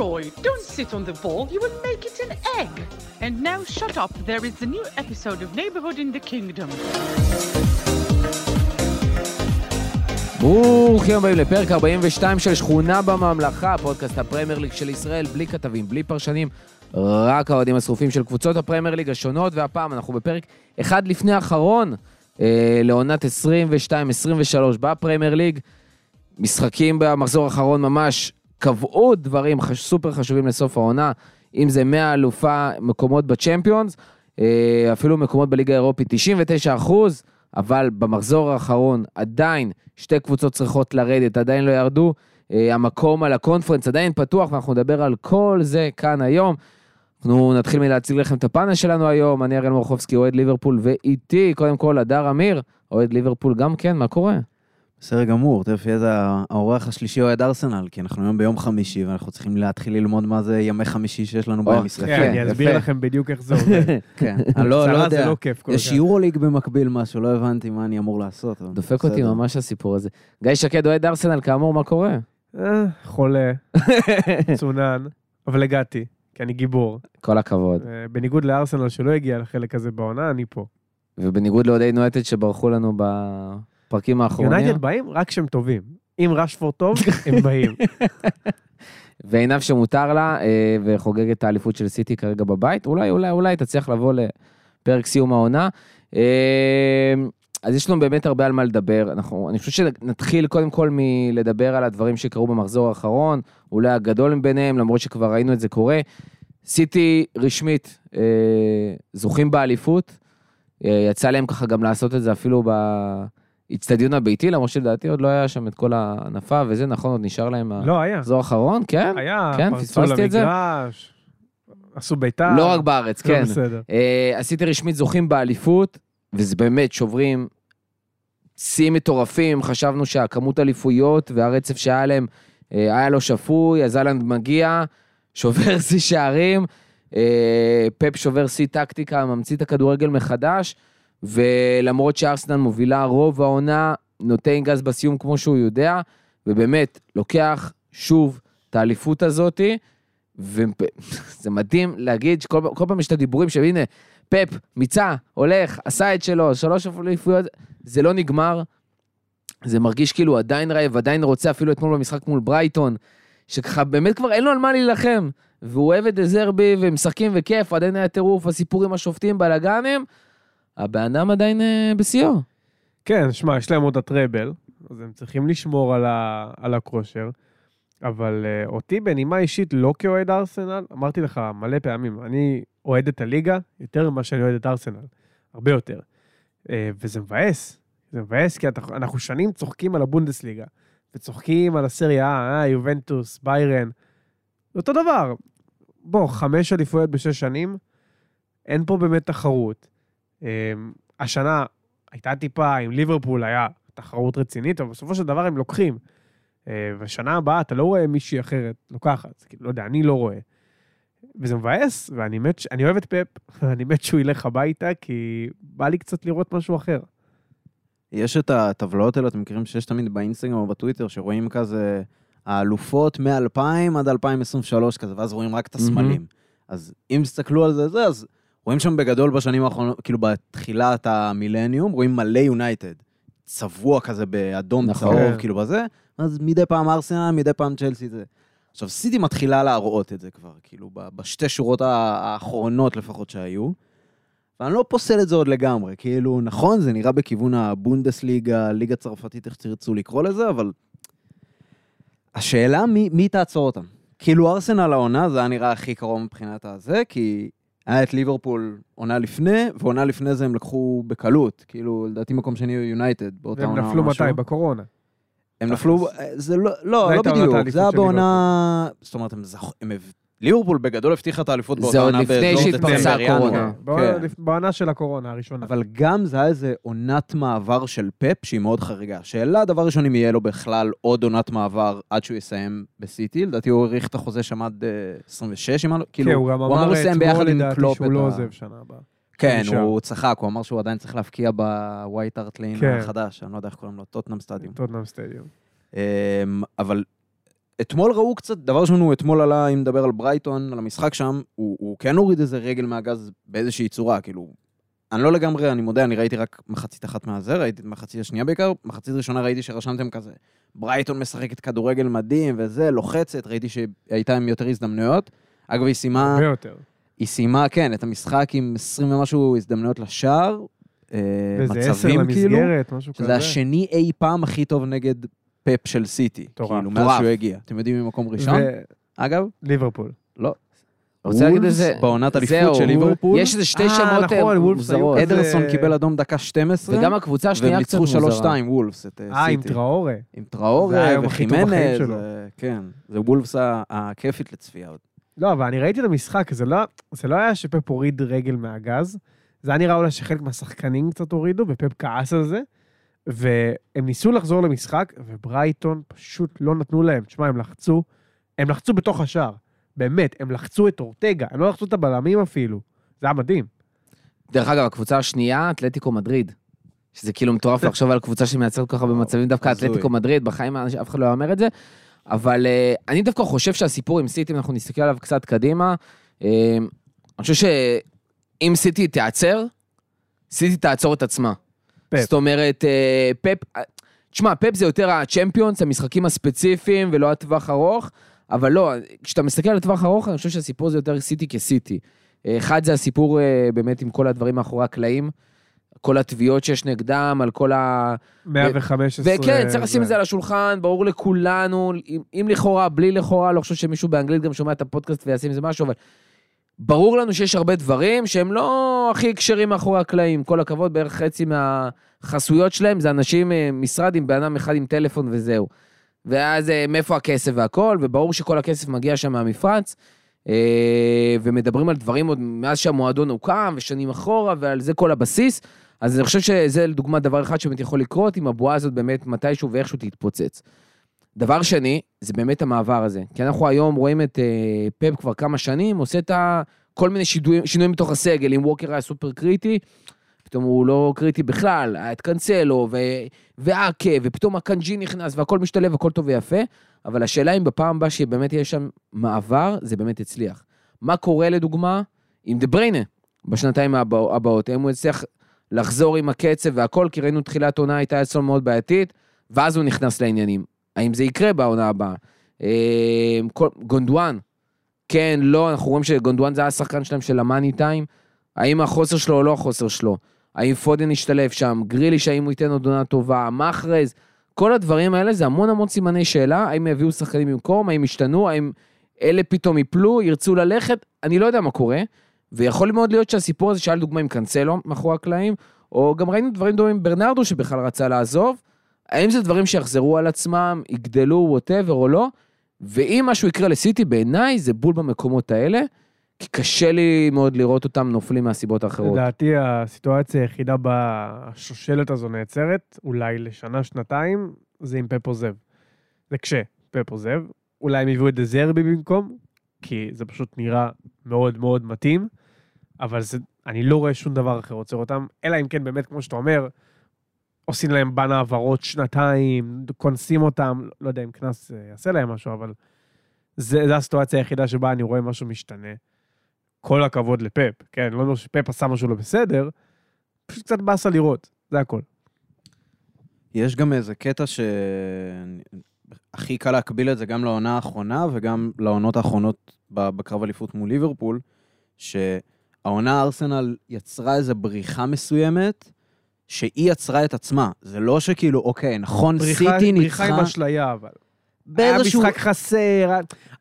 Leroy, don't sit on the ball, you will make it an egg. And now shut up, there is a new episode of Neighborhood in the Kingdom. ברוכים הבאים לפרק 42 של שכונה בממלכה, פודקאסט הפרמייר ליג של ישראל, בלי כתבים, בלי פרשנים, רק האוהדים השרופים של קבוצות הפרמייר ליג השונות, והפעם אנחנו בפרק אחד לפני האחרון אה, לעונת 22-23 בפרמייר ליג. משחקים במחזור האחרון ממש קבעו דברים חש, סופר חשובים לסוף העונה, אם זה מהאלופה, מקומות בצ'מפיונס, אה, אפילו מקומות בליגה האירופית, 99 אחוז. אבל במחזור האחרון עדיין שתי קבוצות צריכות לרדת, עדיין לא ירדו. אה, המקום על הקונפרנס עדיין פתוח, ואנחנו נדבר על כל זה כאן היום. אנחנו נתחיל מלהציג לכם את הפאנל שלנו היום, אני אראל מורחובסקי, אוהד ליברפול, ואיתי, קודם כל, הדר אמיר, אוהד ליברפול גם כן, מה קורה? בסדר גמור, תכף יהיה זה האורח השלישי אוהד ארסנל, כי אנחנו היום ביום חמישי ואנחנו צריכים להתחיל ללמוד מה זה ימי חמישי שיש לנו או, במשחקים. יפה, כן, אני אסביר. לכם בדיוק איך זה עובד. כן, אני לא לא יודע. זה לא כיף כל יש. יורוליג במקביל משהו, לא הבנתי מה אני אמור לעשות. דופק אותי. ממש הסיפור הזה. גיא שקד, אוהד ארסנל, כאמור, מה קורה? אה, חולה, צונן, אבל הגעתי, כי אני גיבור. כל הכבוד. אה, בניגוד לארסנל שלא הגיע לחלק הזה בעונה, אני פה. ובניגוד לאוהדי יונייטד שברחו לנו בפרקים האחרונים. יונייטד באים רק כשהם טובים. אם רשפורד טוב, הם באים. ועינב שמותר לה, אה, וחוגגת את האליפות של סיטי כרגע בבית, אולי, אולי, אולי תצליח לבוא לפרק סיום העונה. אה, אז יש לנו באמת הרבה על מה לדבר. אנחנו, אני חושב שנתחיל קודם כל מלדבר על הדברים שקרו במחזור האחרון, אולי הגדול מביניהם, למרות שכבר ראינו את זה קורה. סיטי רשמית אה, זוכים באליפות, אה, יצא להם ככה גם לעשות את זה אפילו באיצטדיון הביתי, למרות שלדעתי עוד לא היה שם את כל הנפה וזה, נכון, עוד נשאר להם לא, היה. המחזור האחרון, כן? היה, כן, פרצו פספסתי את זה? למגרש, עשו ביתר. לא רק בארץ, לא כן. בסדר. אה, עשיתי רשמית זוכים באליפות, וזה באמת שוברים שיאים מטורפים, חשבנו שהכמות אליפויות והרצף שהיה להם אה, היה לא שפוי, אז אהלנד מגיע, שובר שיא שערים, אה, פפ שובר שיא טקטיקה, ממציא את הכדורגל מחדש, ולמרות שארסנל מובילה רוב העונה, נותן גז בסיום כמו שהוא יודע, ובאמת, לוקח שוב את האליפות הזאתי, וזה מדהים להגיד שכל כל פעם יש את הדיבורים שהנה, פפ, מיצה, הולך, עשה את שלו, שלוש אליפויות, זה לא נגמר. זה מרגיש כאילו עדיין רעב, עדיין רוצה, אפילו אתמול במשחק מול ברייטון, שככה באמת כבר אין לו על מה להילחם. והוא אוהב את דזרבי, והם משחקים וכיף, עדיין היה טירוף, הסיפורים השופטים, בלאגנים. הבן אדם עדיין אה, בשיאו. כן, שמע, יש להם עוד הטראבל, אז הם צריכים לשמור על, ה... על הכושר. אבל uh, אותי בנימה אישית, לא כאוהד ארסנל, אמרתי לך מלא פעמים, אני אוהד את הליגה יותר ממה שאני אוהד את ארסנל, הרבה יותר. Uh, וזה מבאס, זה מבאס כי אתה, אנחנו שנים צוחקים על הבונדסליגה, וצוחקים על הסריה, אה, יובנטוס, ביירן, אותו דבר. בוא, חמש אליפויות בשש שנים, אין פה באמת תחרות. Uh, השנה הייתה טיפה, עם ליברפול היה תחרות רצינית, אבל בסופו של דבר הם לוקחים. אה, ושנה הבאה אתה לא רואה מישהי אחרת לוקחת, כאילו, לא יודע, אני לא רואה. וזה מבאס, ואני מת, אני אוהב את פפ, ואני מת שהוא ילך הביתה, כי בא לי קצת לראות משהו אחר. יש את הטבלאות האלה, אתם מכירים שיש תמיד באינסטגרם או בטוויטר, שרואים כזה האלופות מ-2000 עד 2023 כזה, ואז רואים רק את הסמלים. אז אם תסתכלו על זה, זה, אז רואים שם בגדול בשנים האחרונות, כאילו בתחילת המילניום, רואים מלא יונייטד. צבוע כזה באדום נכון. צהוב, כן. כאילו בזה, אז מדי פעם ארסנל, מדי פעם צ'לסי זה. עכשיו, סיטי מתחילה להראות את זה כבר, כאילו, בשתי שורות האחרונות לפחות שהיו. ואני לא פוסל את זה עוד לגמרי, כאילו, נכון, זה נראה בכיוון הבונדסליגה, ליגה צרפתית, איך שתרצו לקרוא לזה, אבל... השאלה מי, מי תעצור אותם. כאילו, ארסנל העונה, זה היה נראה הכי קרוב מבחינת הזה, כי היה את ליברפול עונה לפני, ועונה לפני זה הם לקחו בקלות. כאילו, לדעתי מקום שני יונייטד באותה והם עונה או נפלו משהו. מתי? בקורונה. הם נפלו, זה לא, לא, לא עונת בדיוק, זה היה בעונה, זאת אומרת, הם הב- ליברפול בגדול הבטיחה את האליפות זה באותה עוד עונה לפני באזור שהתפרצה דצמבר, ינואר. הקורונה. בעונה- כן. בעונה של הקורונה הראשונה. אבל גם זה היה איזה עונת מעבר של פפ שהיא מאוד חריגה. השאלה, דבר ראשון, אם יהיה לו בכלל עוד עונת מעבר עד שהוא יסיים בסיטי, לדעתי הוא האריך את החוזה שם עד אה, 26, אם אני לא... כאילו, כן, הוא גם אמור אמר לסיים ביחד אתמול עם לדעתי קלופ שהוא לא עוזב שנה הבאה. כן. הוא צחק, הוא אמר שהוא עדיין צריך להבקיע בווייט הארט ליין כן. החדש, אני לא יודע איך קוראים לו, טוטנהאם סטדיום. טוטנאם סטדיום. אמ, אבל אתמול ראו קצת, דבר ראשון, הוא אתמול עלה, אם נדבר על ברייטון, על המשחק שם, הוא, הוא כן הוריד איזה רגל מהגז באיזושהי צורה, כאילו, אני לא לגמרי, אני מודה, אני ראיתי רק מחצית אחת מהזה, ראיתי את מחצית השנייה בעיקר, מחצית ראשונה ראיתי שרשמתם כזה, ברייטון משחקת כדורגל מדהים וזה, לוחצת, ראיתי שהייתה עם יותר הזדמנויות. אגב, היא סיימה, הרבה יותר. היא סיימה, כן, את המשחק עם 20 ומשהו הזדמנויות לשער, אה, וזה מצבים כאילו, למסגרת, משהו כזה. שזה השני אי פעם הכי טוב נגד פאפ של סיטי. מטורף. כאילו, מאז. שהוא הגיע. אתם יודעים ממקום ראשון? אגב? וליברפול. לא. רוצה להגיד וולפס איזה... בעונת אליפות של ליברפול. יש איזה שתי אה, שמות נכון, אה, מוזרות. אדרסון קיבל אדום דקה 12, וגם הקבוצה השנייה והם קצת ניצחו מוזרה. 3-2 וולפס את אה, עם סיטי. טראורה. עם זה טראורה וחימנז. אה, כן. זה וולפס הכיפית לצפייה עוד. לא, אבל אני ראיתי את המשחק, זה לא, זה לא היה שפפ הוריד רגל מהגז, זה היה נראה אולי שחלק מהשחקנים קצת הורידו, ופפ כעס על זה, והם ניסו לחזור למשחק, וברייטון פשוט לא נתנו להם. תשמע, הם לחצו, הם לחצו בתוך השער. באמת, הם לחצו את אורטגה, הם לא לחצו את הבלמים אפילו. זה היה מדהים. דרך אגב, הקבוצה השנייה, אתלטיקו מדריד. שזה כאילו מטורף לחשוב על קבוצה שמייצרת כל כך הרבה מצבים, דווקא. אתלטיקו מדריד, בחיים אף אחד לא אומר את זה. אבל אה, אני דווקא חושב שהסיפור עם סיטי, אם אנחנו נסתכל עליו קצת קדימה, אה, אני חושב שאם סיטי תיעצר, סיטי תעצור את עצמה. פפ. זאת אומרת, אה, פפ, אה, תשמע, פפ זה יותר הצ'מפיונס, המשחקים הספציפיים ולא הטווח ארוך, אבל לא, כשאתה מסתכל על הטווח ארוך, אני חושב שהסיפור זה יותר סיטי כסיטי. אה, אחד זה הסיפור באמת עם כל הדברים מאחורי הקלעים, כל התביעות שיש נגדם, על כל ה... 115... וכן, צריך לשים. את זה על השולחן, ברור לכולנו, אם, אם לכאורה, בלי לכאורה, לא חושב שמישהו באנגלית גם שומע את הפודקאסט וישים איזה משהו, אבל ברור לנו שיש הרבה דברים שהם לא הכי כשרים מאחורי הקלעים. כל הכבוד, בערך חצי מהחסויות שלהם זה אנשים, אה, משרד עם בן אדם אחד עם טלפון וזהו. ואז אה, מאיפה הכסף והכל, וברור שכל הכסף מגיע שם מהמפרץ. אה, ומדברים על דברים עוד מאז שהמועדון הוקם, ושנים אחורה, ועל זה כל הבסיס. אז אני חושב שזה לדוגמה דבר אחד שבאמת יכול לקרות, אם הבועה הזאת באמת מתישהו ואיכשהו תתפוצץ. דבר שני, זה באמת המעבר הזה. כי אנחנו היום רואים את אה, פפ כבר כמה שנים, עושה את ה... כל מיני שינויים, שינויים בתוך הסגל, אם ווקר היה סופר קריטי, פתאום הוא לא קריטי בכלל, היה את קאנסלו ו... ואקה, ופתאום הקנג'י נכנס והכל משתלב, הכל טוב ויפה, אבל השאלה אם בפעם הבאה שבאמת יהיה שם מעבר, זה באמת יצליח. מה קורה לדוגמה עם דה ברוינה בשנתיים הבא- הבאות? האם הוא יצליח לחזור עם הקצב והכל, כי ראינו תחילת עונה הייתה אצלו מאוד בעייתית, ואז הוא נכנס לעניינים. האם זה יקרה בעונה הבאה? אה, כל- גונדואן, כן, לא, אנחנו רואים שגונדואן זה היה השחקן שלהם של ה money time. האם החוסר שלו או לא החוסר שלו? האם פודן ישתלב שם? גריליש, האם הוא ייתן עוד עונה טובה? מחרז? כל הדברים האלה זה המון המון סימני שאלה, האם יביאו שחקנים במקום, האם ישתנו, האם אלה פתאום יפלו, ירצו ללכת, אני לא יודע מה קורה. ויכול מאוד להיות שהסיפור הזה שהיה לדוגמה עם קאנסלו מאחורי הקלעים, או גם ראינו דברים דומים עם ברנרדו שבכלל רצה לעזוב. האם זה דברים שיחזרו על עצמם, יגדלו, ווטאבר או לא? ואם משהו יקרה לסיטי, בעיניי זה בול במקומות האלה, כי קשה לי מאוד לראות אותם נופלים מהסיבות האחרות. לדעתי הסיטואציה היחידה בשושלת הזו נעצרת, אולי לשנה, שנתיים, זה אם פפ עוזב. זה כשפפ עוזב, אולי הם יביאו את דזרבי במקום, כי זה פשוט נראה מאוד מאוד מתאים, אבל זה, אני לא רואה שום דבר אחר עוצר אותם, אלא אם כן באמת, כמו שאתה אומר, עושים להם בן העברות שנתיים, קונסים אותם, לא יודע אם קנס אה, יעשה להם משהו, אבל זה, זה הסיטואציה היחידה שבה אני רואה משהו משתנה. כל הכבוד לפפ, כן? לא אומר שפפ עשה משהו לא בסדר, פשוט קצת באסה לראות, זה הכל. יש גם איזה קטע שהכי קל להקביל את זה גם לעונה האחרונה וגם לעונות האחרונות בקרב אליפות מול ליברפול, שהעונה ארסנל יצרה איזו בריחה מסוימת, שהיא יצרה את עצמה. זה לא שכאילו, אוקיי, נכון, בריחה- סיטי בריחה עם ניצחה אשליה, אבל. היה באיזשהו... משחק חסר,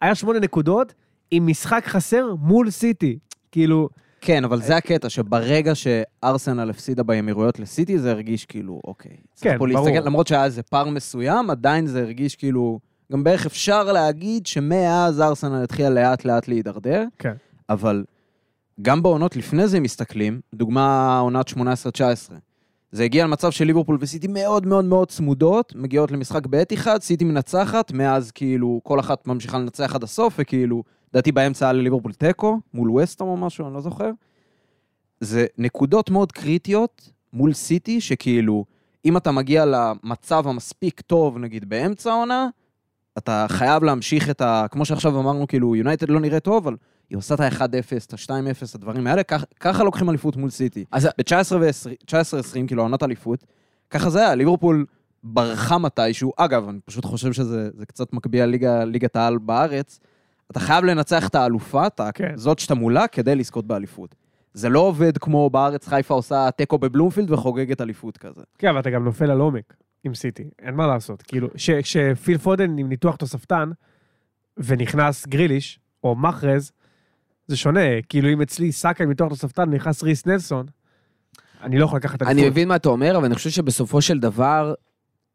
היה שמונה נקודות עם משחק חסר מול סיטי. כאילו, כן, אבל זה הקטע, שברגע שארסנל הפסידה באמירויות לסיטי, זה הרגיש כאילו, אוקיי. כן, ברור. להסתכל, למרות שהיה איזה פער מסוים, עדיין זה הרגיש כאילו, גם בערך אפשר להגיד שמאז ארסנל התחילה לאט לאט להידרדר. כן. אבל גם בעונות לפני זה, אם מסתכלים, דוגמה עונת 18-19, זה הגיע למצב של ליברפול וסיטי מאוד מאוד מאוד צמודות, מגיעות למשחק באתיחד, סיטי מנצחת, מאז כאילו כל אחת ממשיכה לנצח עד הסוף, וכאילו, לדעתי באמצע היה לליברפול תיקו, מול וסטום או משהו, אני לא זוכר. זה נקודות מאוד קריטיות מול סיטי, שכאילו, אם אתה מגיע למצב המספיק טוב, נגיד באמצע העונה, אתה חייב להמשיך את ה... כמו שעכשיו אמרנו, כאילו, יונייטד לא נראה טוב, אבל היא עושה את ה-1-0, את ה-2-0, הדברים האלה, כך- ככה לוקחים אליפות מול סיטי. אז ב-19 ו-20, כאילו, עונת אליפות, ככה זה היה, ליברפול ברחה מתישהו. אגב, אני פשוט חושב שזה זה קצת מקביע ליגה, ליגת העל בארץ. אתה חייב לנצח את האלופה, אתה- כן. זאת שאתה מולה, כדי לזכות באליפות. זה לא עובד כמו בארץ חיפה עושה תיקו בבלומפילד וחוגגת אליפות כזה. כן, אבל אתה גם נופל על עומק עם סיטי, אין מה לעשות. כאילו, כשפיל פודן עם ניתוח תוספתן, ונכנס גריליש, או מחרז, זה שונה. כאילו, אם אצלי סאקה ניתוח תוספתן, נכנס ריס נלסון, אני לא יכול לקחת אליפות. אני מבין מה אתה אומר, אבל אני חושב שבסופו של דבר,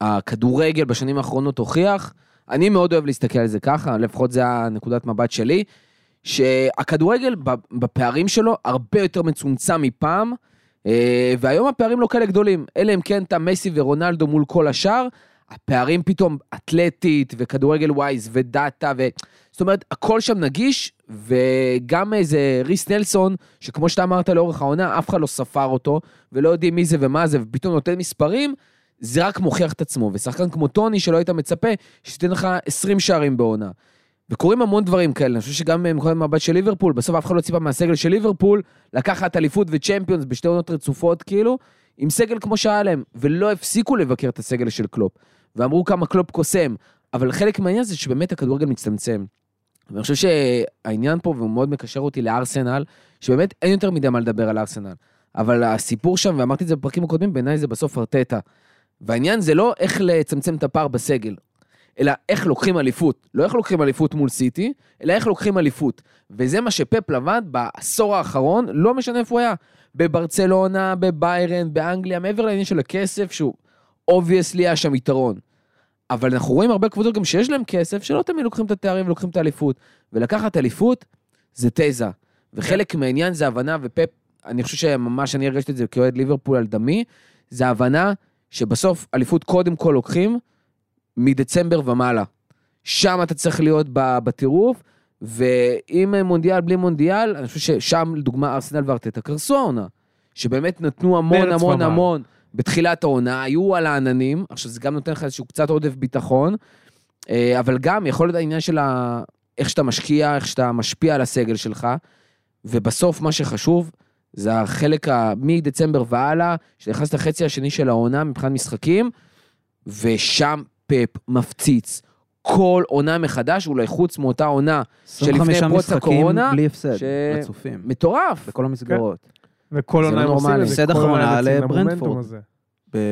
הכדורגל בשנים האחרונות הוכיח, אני מאוד אוהב להסתכל על זה ככה, לפחות זה הנקודת מבט שלי, שהכדורגל בפערים שלו הרבה יותר מצומצם מפעם, אה, והיום הפערים לא כאלה גדולים, אלא אם כן אתה מסי ורונלדו מול כל השאר, הפערים פתאום אתלטית וכדורגל ווייז ודאטה ו... זאת אומרת, הכל שם נגיש, וגם איזה ריס נלסון, שכמו שאתה אמרת לאורך העונה, אף אחד לא ספר אותו, ולא יודעים מי זה ומה זה, ופתאום נותן מספרים, זה רק מוכיח את עצמו. ושחקן כמו טוני, שלא היית מצפה, שתיתן לך 20 שערים בעונה. וקורים המון דברים כאלה, אני חושב שגם מנקודת מבט של ליברפול, בסוף אף אחד לא ציפה מהסגל של ליברפול, לקחת אליפות וצ'מפיונס בשתי עונות רצופות, כאילו, עם סגל כמו שהיה להם, ולא הפסיקו לבקר את הסגל של קלופ. ואמרו כמה קלופ קוסם, אבל חלק מהעניין זה שבאמת הכדורגל מצטמצם. ואני חושב שהעניין פה, והוא מאוד מקשר אותי לארסנל, שבאמת אין יותר מדי מה לדבר על ארסנל. אבל הסיפור שם, ואמרתי את זה בפרקים הקודמים, בעיניי זה בסוף ארטטה. והעניין זה לא איך לצמצם את הפער בסגל, אלא איך לוקחים אליפות. לא איך לוקחים אליפות מול סיטי, אלא איך לוקחים אליפות. וזה מה שפפ לבד בעשור האחרון, לא משנה איפה הוא היה. בברצלונה, בביירן, באנגליה, מעבר לעניין של הכסף, שהוא obviously היה שם יתרון. אבל אנחנו רואים הרבה קבוצות גם שיש להם כסף, שלא תמיד לוקחים את התארים ולוקחים את האליפות. ולקחת אליפות זה תזה. וחלק מהעניין זה הבנה, ופפ, אני חושב שממש אני הרגשתי את זה כאוהד ליברפול על דמי, זה הבנה שבסוף אליפות קודם כל לוקחים מדצמבר ומעלה. שם אתה צריך להיות בטירוף, ואם מונדיאל בלי מונדיאל, אני חושב ששם, לדוגמה, ארסנל וארטטה קרסו העונה. שבאמת נתנו המון המון ומעלה. המון בתחילת העונה, היו על העננים, עכשיו זה גם נותן לך איזשהו קצת עודף ביטחון, אה, אבל גם יכול להיות העניין של ה... איך שאתה משקיע, איך שאתה משפיע על הסגל שלך, ובסוף מה שחשוב זה החלק ה... מדצמבר והלאה, שנכנס לחצי השני של העונה מבחינת משחקים, ושם פפ מפציץ כל עונה מחדש, אולי חוץ מאותה עונה 25 שלפני פרוץ משחקים הקורונה, בלי הפסד, ש- רצופים. מטורף. בכל המסגרות. וכל זה עונה לא הם עושים. את זה, הפסד אחרונה לברנדפורד.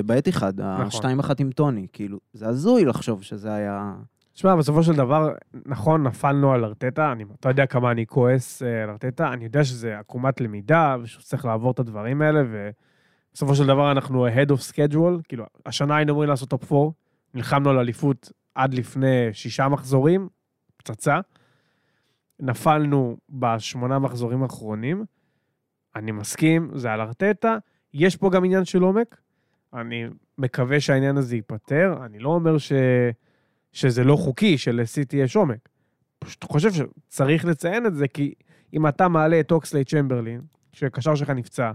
בעת אחד, נכון. השתיים אחת עם טוני, כאילו, זה הזוי לחשוב שזה היה... תשמע, בסופו של דבר, נכון, נפלנו על ארטטה, אני, אתה יודע כמה אני כועס אה, על ארטטה, אני יודע שזה עקומת למידה, ושהוא צריך לעבור את הדברים האלה, ובסופו של דבר אנחנו ahead of schedule, כאילו, השנה היינו אמורים לעשות top 4, נלחמנו על אליפות עד לפני שישה מחזורים, פצצה. נפלנו בשמונה מחזורים האחרונים, אני מסכים, זה על ארטטה, יש פה גם עניין של עומק, אני מקווה שהעניין הזה ייפתר, אני לא אומר ש... שזה לא חוקי, שלסיטי יש עומק. פשוט חושב שצריך לציין את זה, כי אם אתה מעלה את אוקסלי צ'מברלין, שקשר שלך נפצע,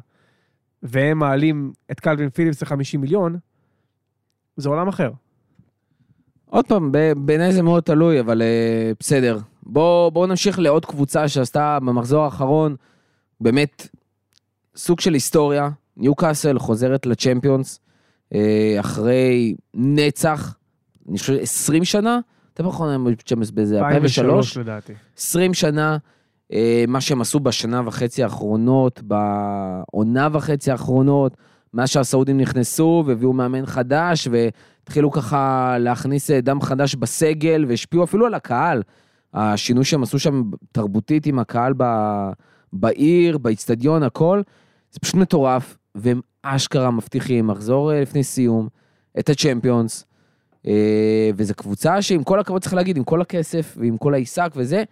והם מעלים את קלווין פיליפס ל-50 מיליון, זה עולם אחר. עוד פעם, בעיניי זה מאוד תלוי, אבל uh, בסדר. בואו בוא נמשיך לעוד קבוצה שעשתה במחזור האחרון, באמת, סוג של היסטוריה. ניוקאסל חוזרת לצ'מפיונס, uh, אחרי נצח, אני חושב 20 שנה? אתם יכולים בצ'מפיונס באיזה 2003? לדעתי. 20 שנה, אה, מה שהם עשו בשנה וחצי האחרונות, בעונה וחצי האחרונות, מאז שהסעודים נכנסו והביאו מאמן חדש, והתחילו ככה להכניס אה, דם חדש בסגל, והשפיעו אפילו על הקהל. השינוי שהם עשו שם תרבותית עם הקהל ב... בעיר, באיצטדיון, הכל, זה פשוט מטורף, והם אשכרה מבטיחים לחזור אה, לפני סיום את הצ'מפיונס. אה, וזו קבוצה שעם כל הכבוד צריך להגיד, עם כל הכסף ועם כל העיסק וזה,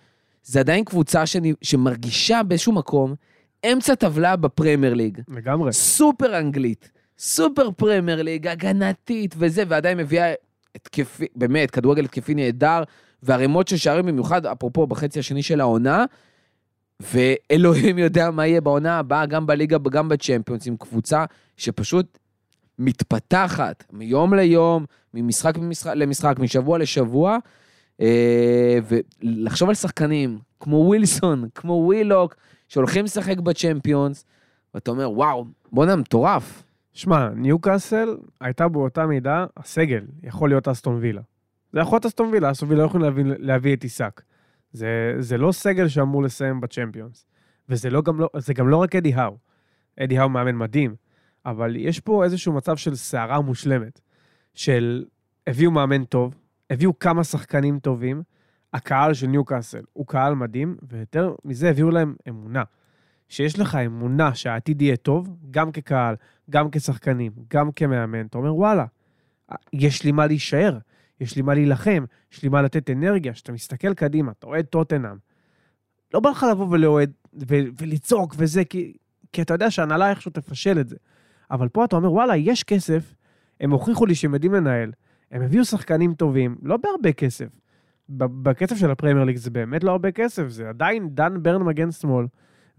זה עדיין קבוצה שאני, שמרגישה באיזשהו מקום אמצע טבלה בפרמייר ליג. לגמרי. סופר אנגלית, סופר פרמייר ליג, הגנתית וזה, ועדיין מביאה התקפי, באמת, כדורגל התקפי נהדר, וערימות של שערים במיוחד, אפרופו, בחצי השני של העונה, ואלוהים יודע מה יהיה בעונה הבאה, גם בליגה וגם בצ'מפיונס, עם קבוצה שפשוט מתפתחת מיום ליום, ממשחק למשחק, למשחק משבוע לשבוע, אה, ולחשוב על שחקנים כמו ווילסון, כמו ווילוק, שהולכים לשחק בצ'מפיונס, ואתה אומר, וואו, בואנה, מטורף. שמע, ניוקאסל הייתה באותה מידה, הסגל יכול להיות אסטון וילה. זה יכול להיות אסטון וילה, אסטון וילה לא יכולים להביא, להביא את עיסק. זה, זה לא סגל שאמור לסיים בצ'מפיונס. וזה לא, גם לא, גם לא רק אדי האו. אדי האו מאמן מדהים, אבל יש פה איזשהו מצב של סערה מושלמת. של הביאו מאמן טוב, הביאו כמה שחקנים טובים, הקהל של ניוקאסל הוא קהל מדהים, ויותר מזה הביאו להם אמונה. שיש לך אמונה שהעתיד יהיה טוב, גם כקהל, גם כשחקנים, גם כמאמן, אתה אומר, וואלה, יש לי מה להישאר, יש לי מה להילחם, יש לי מה לתת אנרגיה. כשאתה מסתכל קדימה, אתה אוהד טוטנאם, לא בא לך לבוא ולאוהד ו- ולצעוק וזה, כי, כי אתה יודע שההנהלה איכשהו תפשל את זה. אבל פה אתה אומר, וואלה, יש כסף, הם הוכיחו לי שהם יודעים לנהל, הם הביאו שחקנים טובים, לא בהרבה כסף. בקצב של הפרמייר ליג זה באמת לא הרבה כסף, זה עדיין דן ברן מגן שמאל,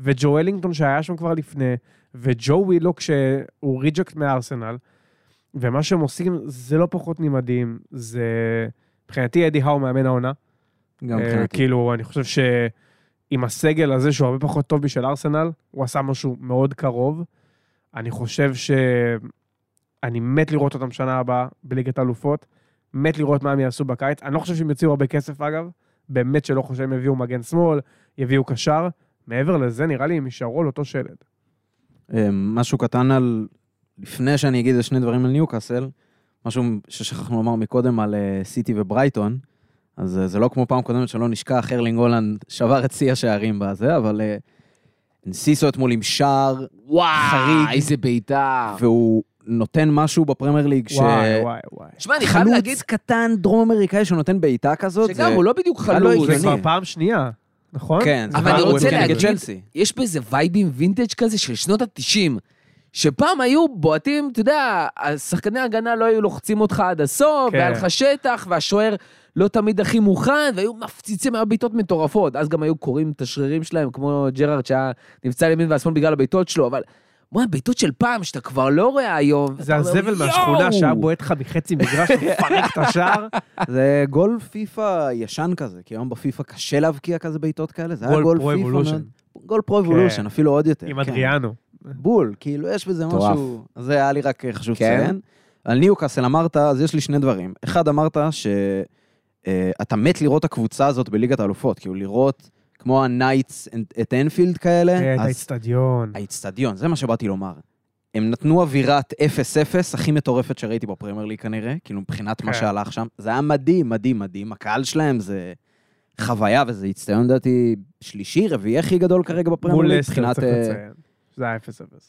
וג'ו אלינגטון שהיה שם כבר לפני, וג'ו ווילוק שהוא ריג'קט מארסנל, ומה שהם עושים זה לא פחות ממדהים, זה מבחינתי אדי האו מאמן העונה. גם אה, מבחינתי. כאילו, אני חושב שעם הסגל הזה, שהוא הרבה פחות טוב משל ארסנל, הוא עשה משהו מאוד קרוב. אני חושב ש... אני מת לראות אותם שנה הבאה בליגת האלופות, מת לראות מה הם יעשו בקיץ. אני לא חושב שהם יוציאו הרבה כסף, אגב. באמת שלא חושב שהם יביאו מגן שמאל, יביאו קשר. מעבר לזה, נראה לי הם יישארו על אותו שלד. אה, משהו קטן על, לפני שאני אגיד שני דברים על ניוקאסל, משהו ששכחנו לומר מקודם על אה, סיטי וברייטון, אז אה, זה לא כמו פעם קודמת שלא נשכח, ארלינג הולאנד שבר את שיא השערים בזה, אבל אה, אנסיסו אתמול עם שער, וואו, חריג. איזה בעיטה. והוא נותן משהו בפרמייר ליג, ש... וואי, וואי, וואי. תשמע, אני חייב להגיד חלוץ קטן דרום אמריקאי שנותן בעיטה כזאת, שגם זה- הוא לא בדיוק לא חלוץ. זה. כבר פעם שנייה, נכון? כן, אבל אני הוא רוצה להגיד-. יש בזה וייבים וינטג' כזה של שנות ה-90, שפעם היו בועטים, אתה יודע, השחקני ההגנה לא היו לוחצים אותך עד הסוף, כן. והיה לך שטח, והשוער לא תמיד הכי מוכן, והיו מפציצים, היו בעיטות מטורפות. אז גם היו קוראים את השרירים שלהם, כמו ג'רארד שהיה נפצע לימין והשמאל בגלל הבעיטות שלו, אבל... בוא'נה, בעיטות של פעם שאתה כבר לא רואה היום. זה הזבל מהשכונה! שהיה בועט לך מחצי מגרש ומפרק את השער. זה גול פיפא ישן כזה, כי היום בפיפא קשה להבקיע כזה בעיטות כאלה, זה היה גול גול פיפא Evolution. מאוד- גול Pro Evolution, אפילו עוד יותר. עם כן. אדריאנו. בול, כאילו יש בזה מטורף. משהו, אז זה היה לי רק חשוב כן. לציין. על ניוקאסל אמרת, אז יש לי שני דברים. אחד, אמרת שאתה מת לראות את הקבוצה הזאת בליגת האלופות, כאילו לראות כמו ה nights at Anfield כאלה, אה, את אז האצטדיון. האיצטדיון, זה מה שבאתי לומר. הם נתנו אווירת 0-0 הכי מטורפת שראיתי בפרמייר ליג כנראה, כאילו מבחינת מה כן. שהלך שם. זה היה מדהים, מדהים, מדהים. הקהל שלהם זה חוויה, וזה איצטדיון לדעתי שלישי, רביעי הכי גדול כרגע בפרמייר מול ליג, לסטר, מבחינת... צריך אה, לציין. זה היה 0-0.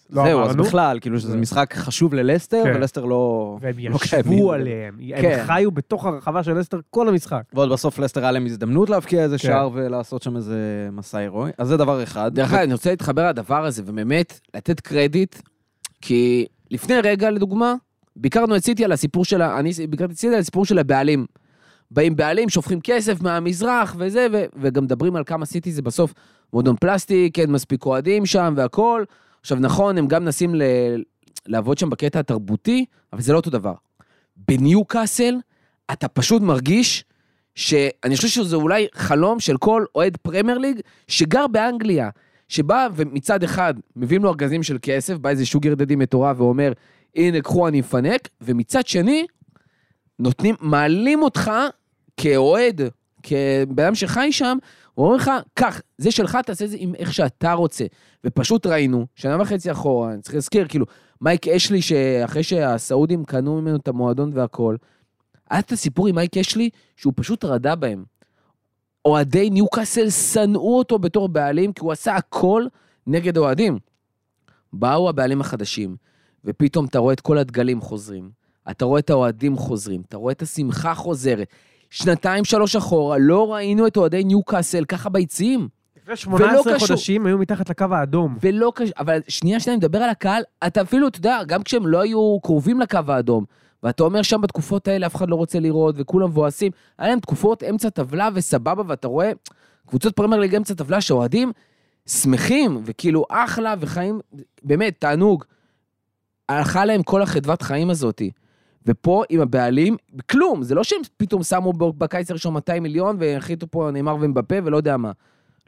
לא זהו, אז בכלל, כאילו שזה זה- משחק חשוב ללסטר, כן. ולסטר לא... והם לא. ישבו עליהם. כן. הם חיו בתוך הרחבה של לסטר כל המשחק. ועוד בסוף לסטר היה להם הזדמנות להבקיע איזה כן. שער ולעשות שם איזה מסע הירואי. אז זה דבר אחד. דרך אגב, אני רוצה להתחבר לדבר הזה, ובאמת, לתת קרדיט, כי לפני רגע, לדוגמה, ביקרנו את סיטי על הסיפור של ה... אני ביקרתי את סיטי על הסיפור של הבעלים. באים בעלים, שופכים כסף מהמזרח וזה, ו... וגם מדברים על כמה סיטי זה בסוף מועדון פלסטיק, אין מספיק אוהדים שם והכול. עכשיו, נכון, הם גם מנסים ל... לעבוד שם בקטע התרבותי, אבל זה לא אותו דבר. בניו קאסל, אתה פשוט מרגיש שאני חושב שזה אולי חלום של כל אוהד פרמייר ליג שגר באנגליה, שבא ומצד אחד מביאים לו ארגזים של כסף, בא איזה שוגר דדי מטורף ואומר, הנה, קחו, אני אפנק, ומצד שני, נותנים, מעלים אותך כאוהד, כבן אדם שחי שם, הוא אומר לך, קח, זה שלך, תעשה את זה עם איך שאתה רוצה. ופשוט ראינו, שנה וחצי אחורה, אני צריך להזכיר, כאילו, מייק אשלי, שאחרי שהסעודים קנו ממנו את המועדון והכל, היה את הסיפור עם מייק אשלי, שהוא פשוט רדה בהם. אוהדי ניוקאסל שנאו אותו בתור בעלים, כי הוא עשה הכל נגד אוהדים. באו הבעלים החדשים, ופתאום אתה רואה את כל הדגלים חוזרים, אתה רואה את האוהדים חוזרים, אתה רואה את השמחה חוזרת. שנתיים, שלוש אחורה, לא ראינו את אוהדי ניוקאסל ככה ביציעים. לפני 18 קשור. חודשים היו מתחת לקו האדום. ולא קשה, אבל שנייה, שנייה, אני מדבר על הקהל, אתה אפילו, אתה יודע, גם כשהם לא היו קרובים לקו האדום, ואתה אומר שם בתקופות האלה אף אחד לא רוצה לראות, וכולם מבואסים, היה להם תקופות אמצע טבלה וסבבה, ואתה רואה קבוצות פרמייר ליג אמצע טבלה שאוהדים שמחים, וכאילו אחלה, וחיים, באמת, תענוג. הלכה להם כל החדוות חיים הזאתי. ופה עם הבעלים, כלום, זה לא שהם פתאום שמו בקיץ הראשון 200 מיליון והנחיתו פה נאמר ומבפה ולא יודע מה.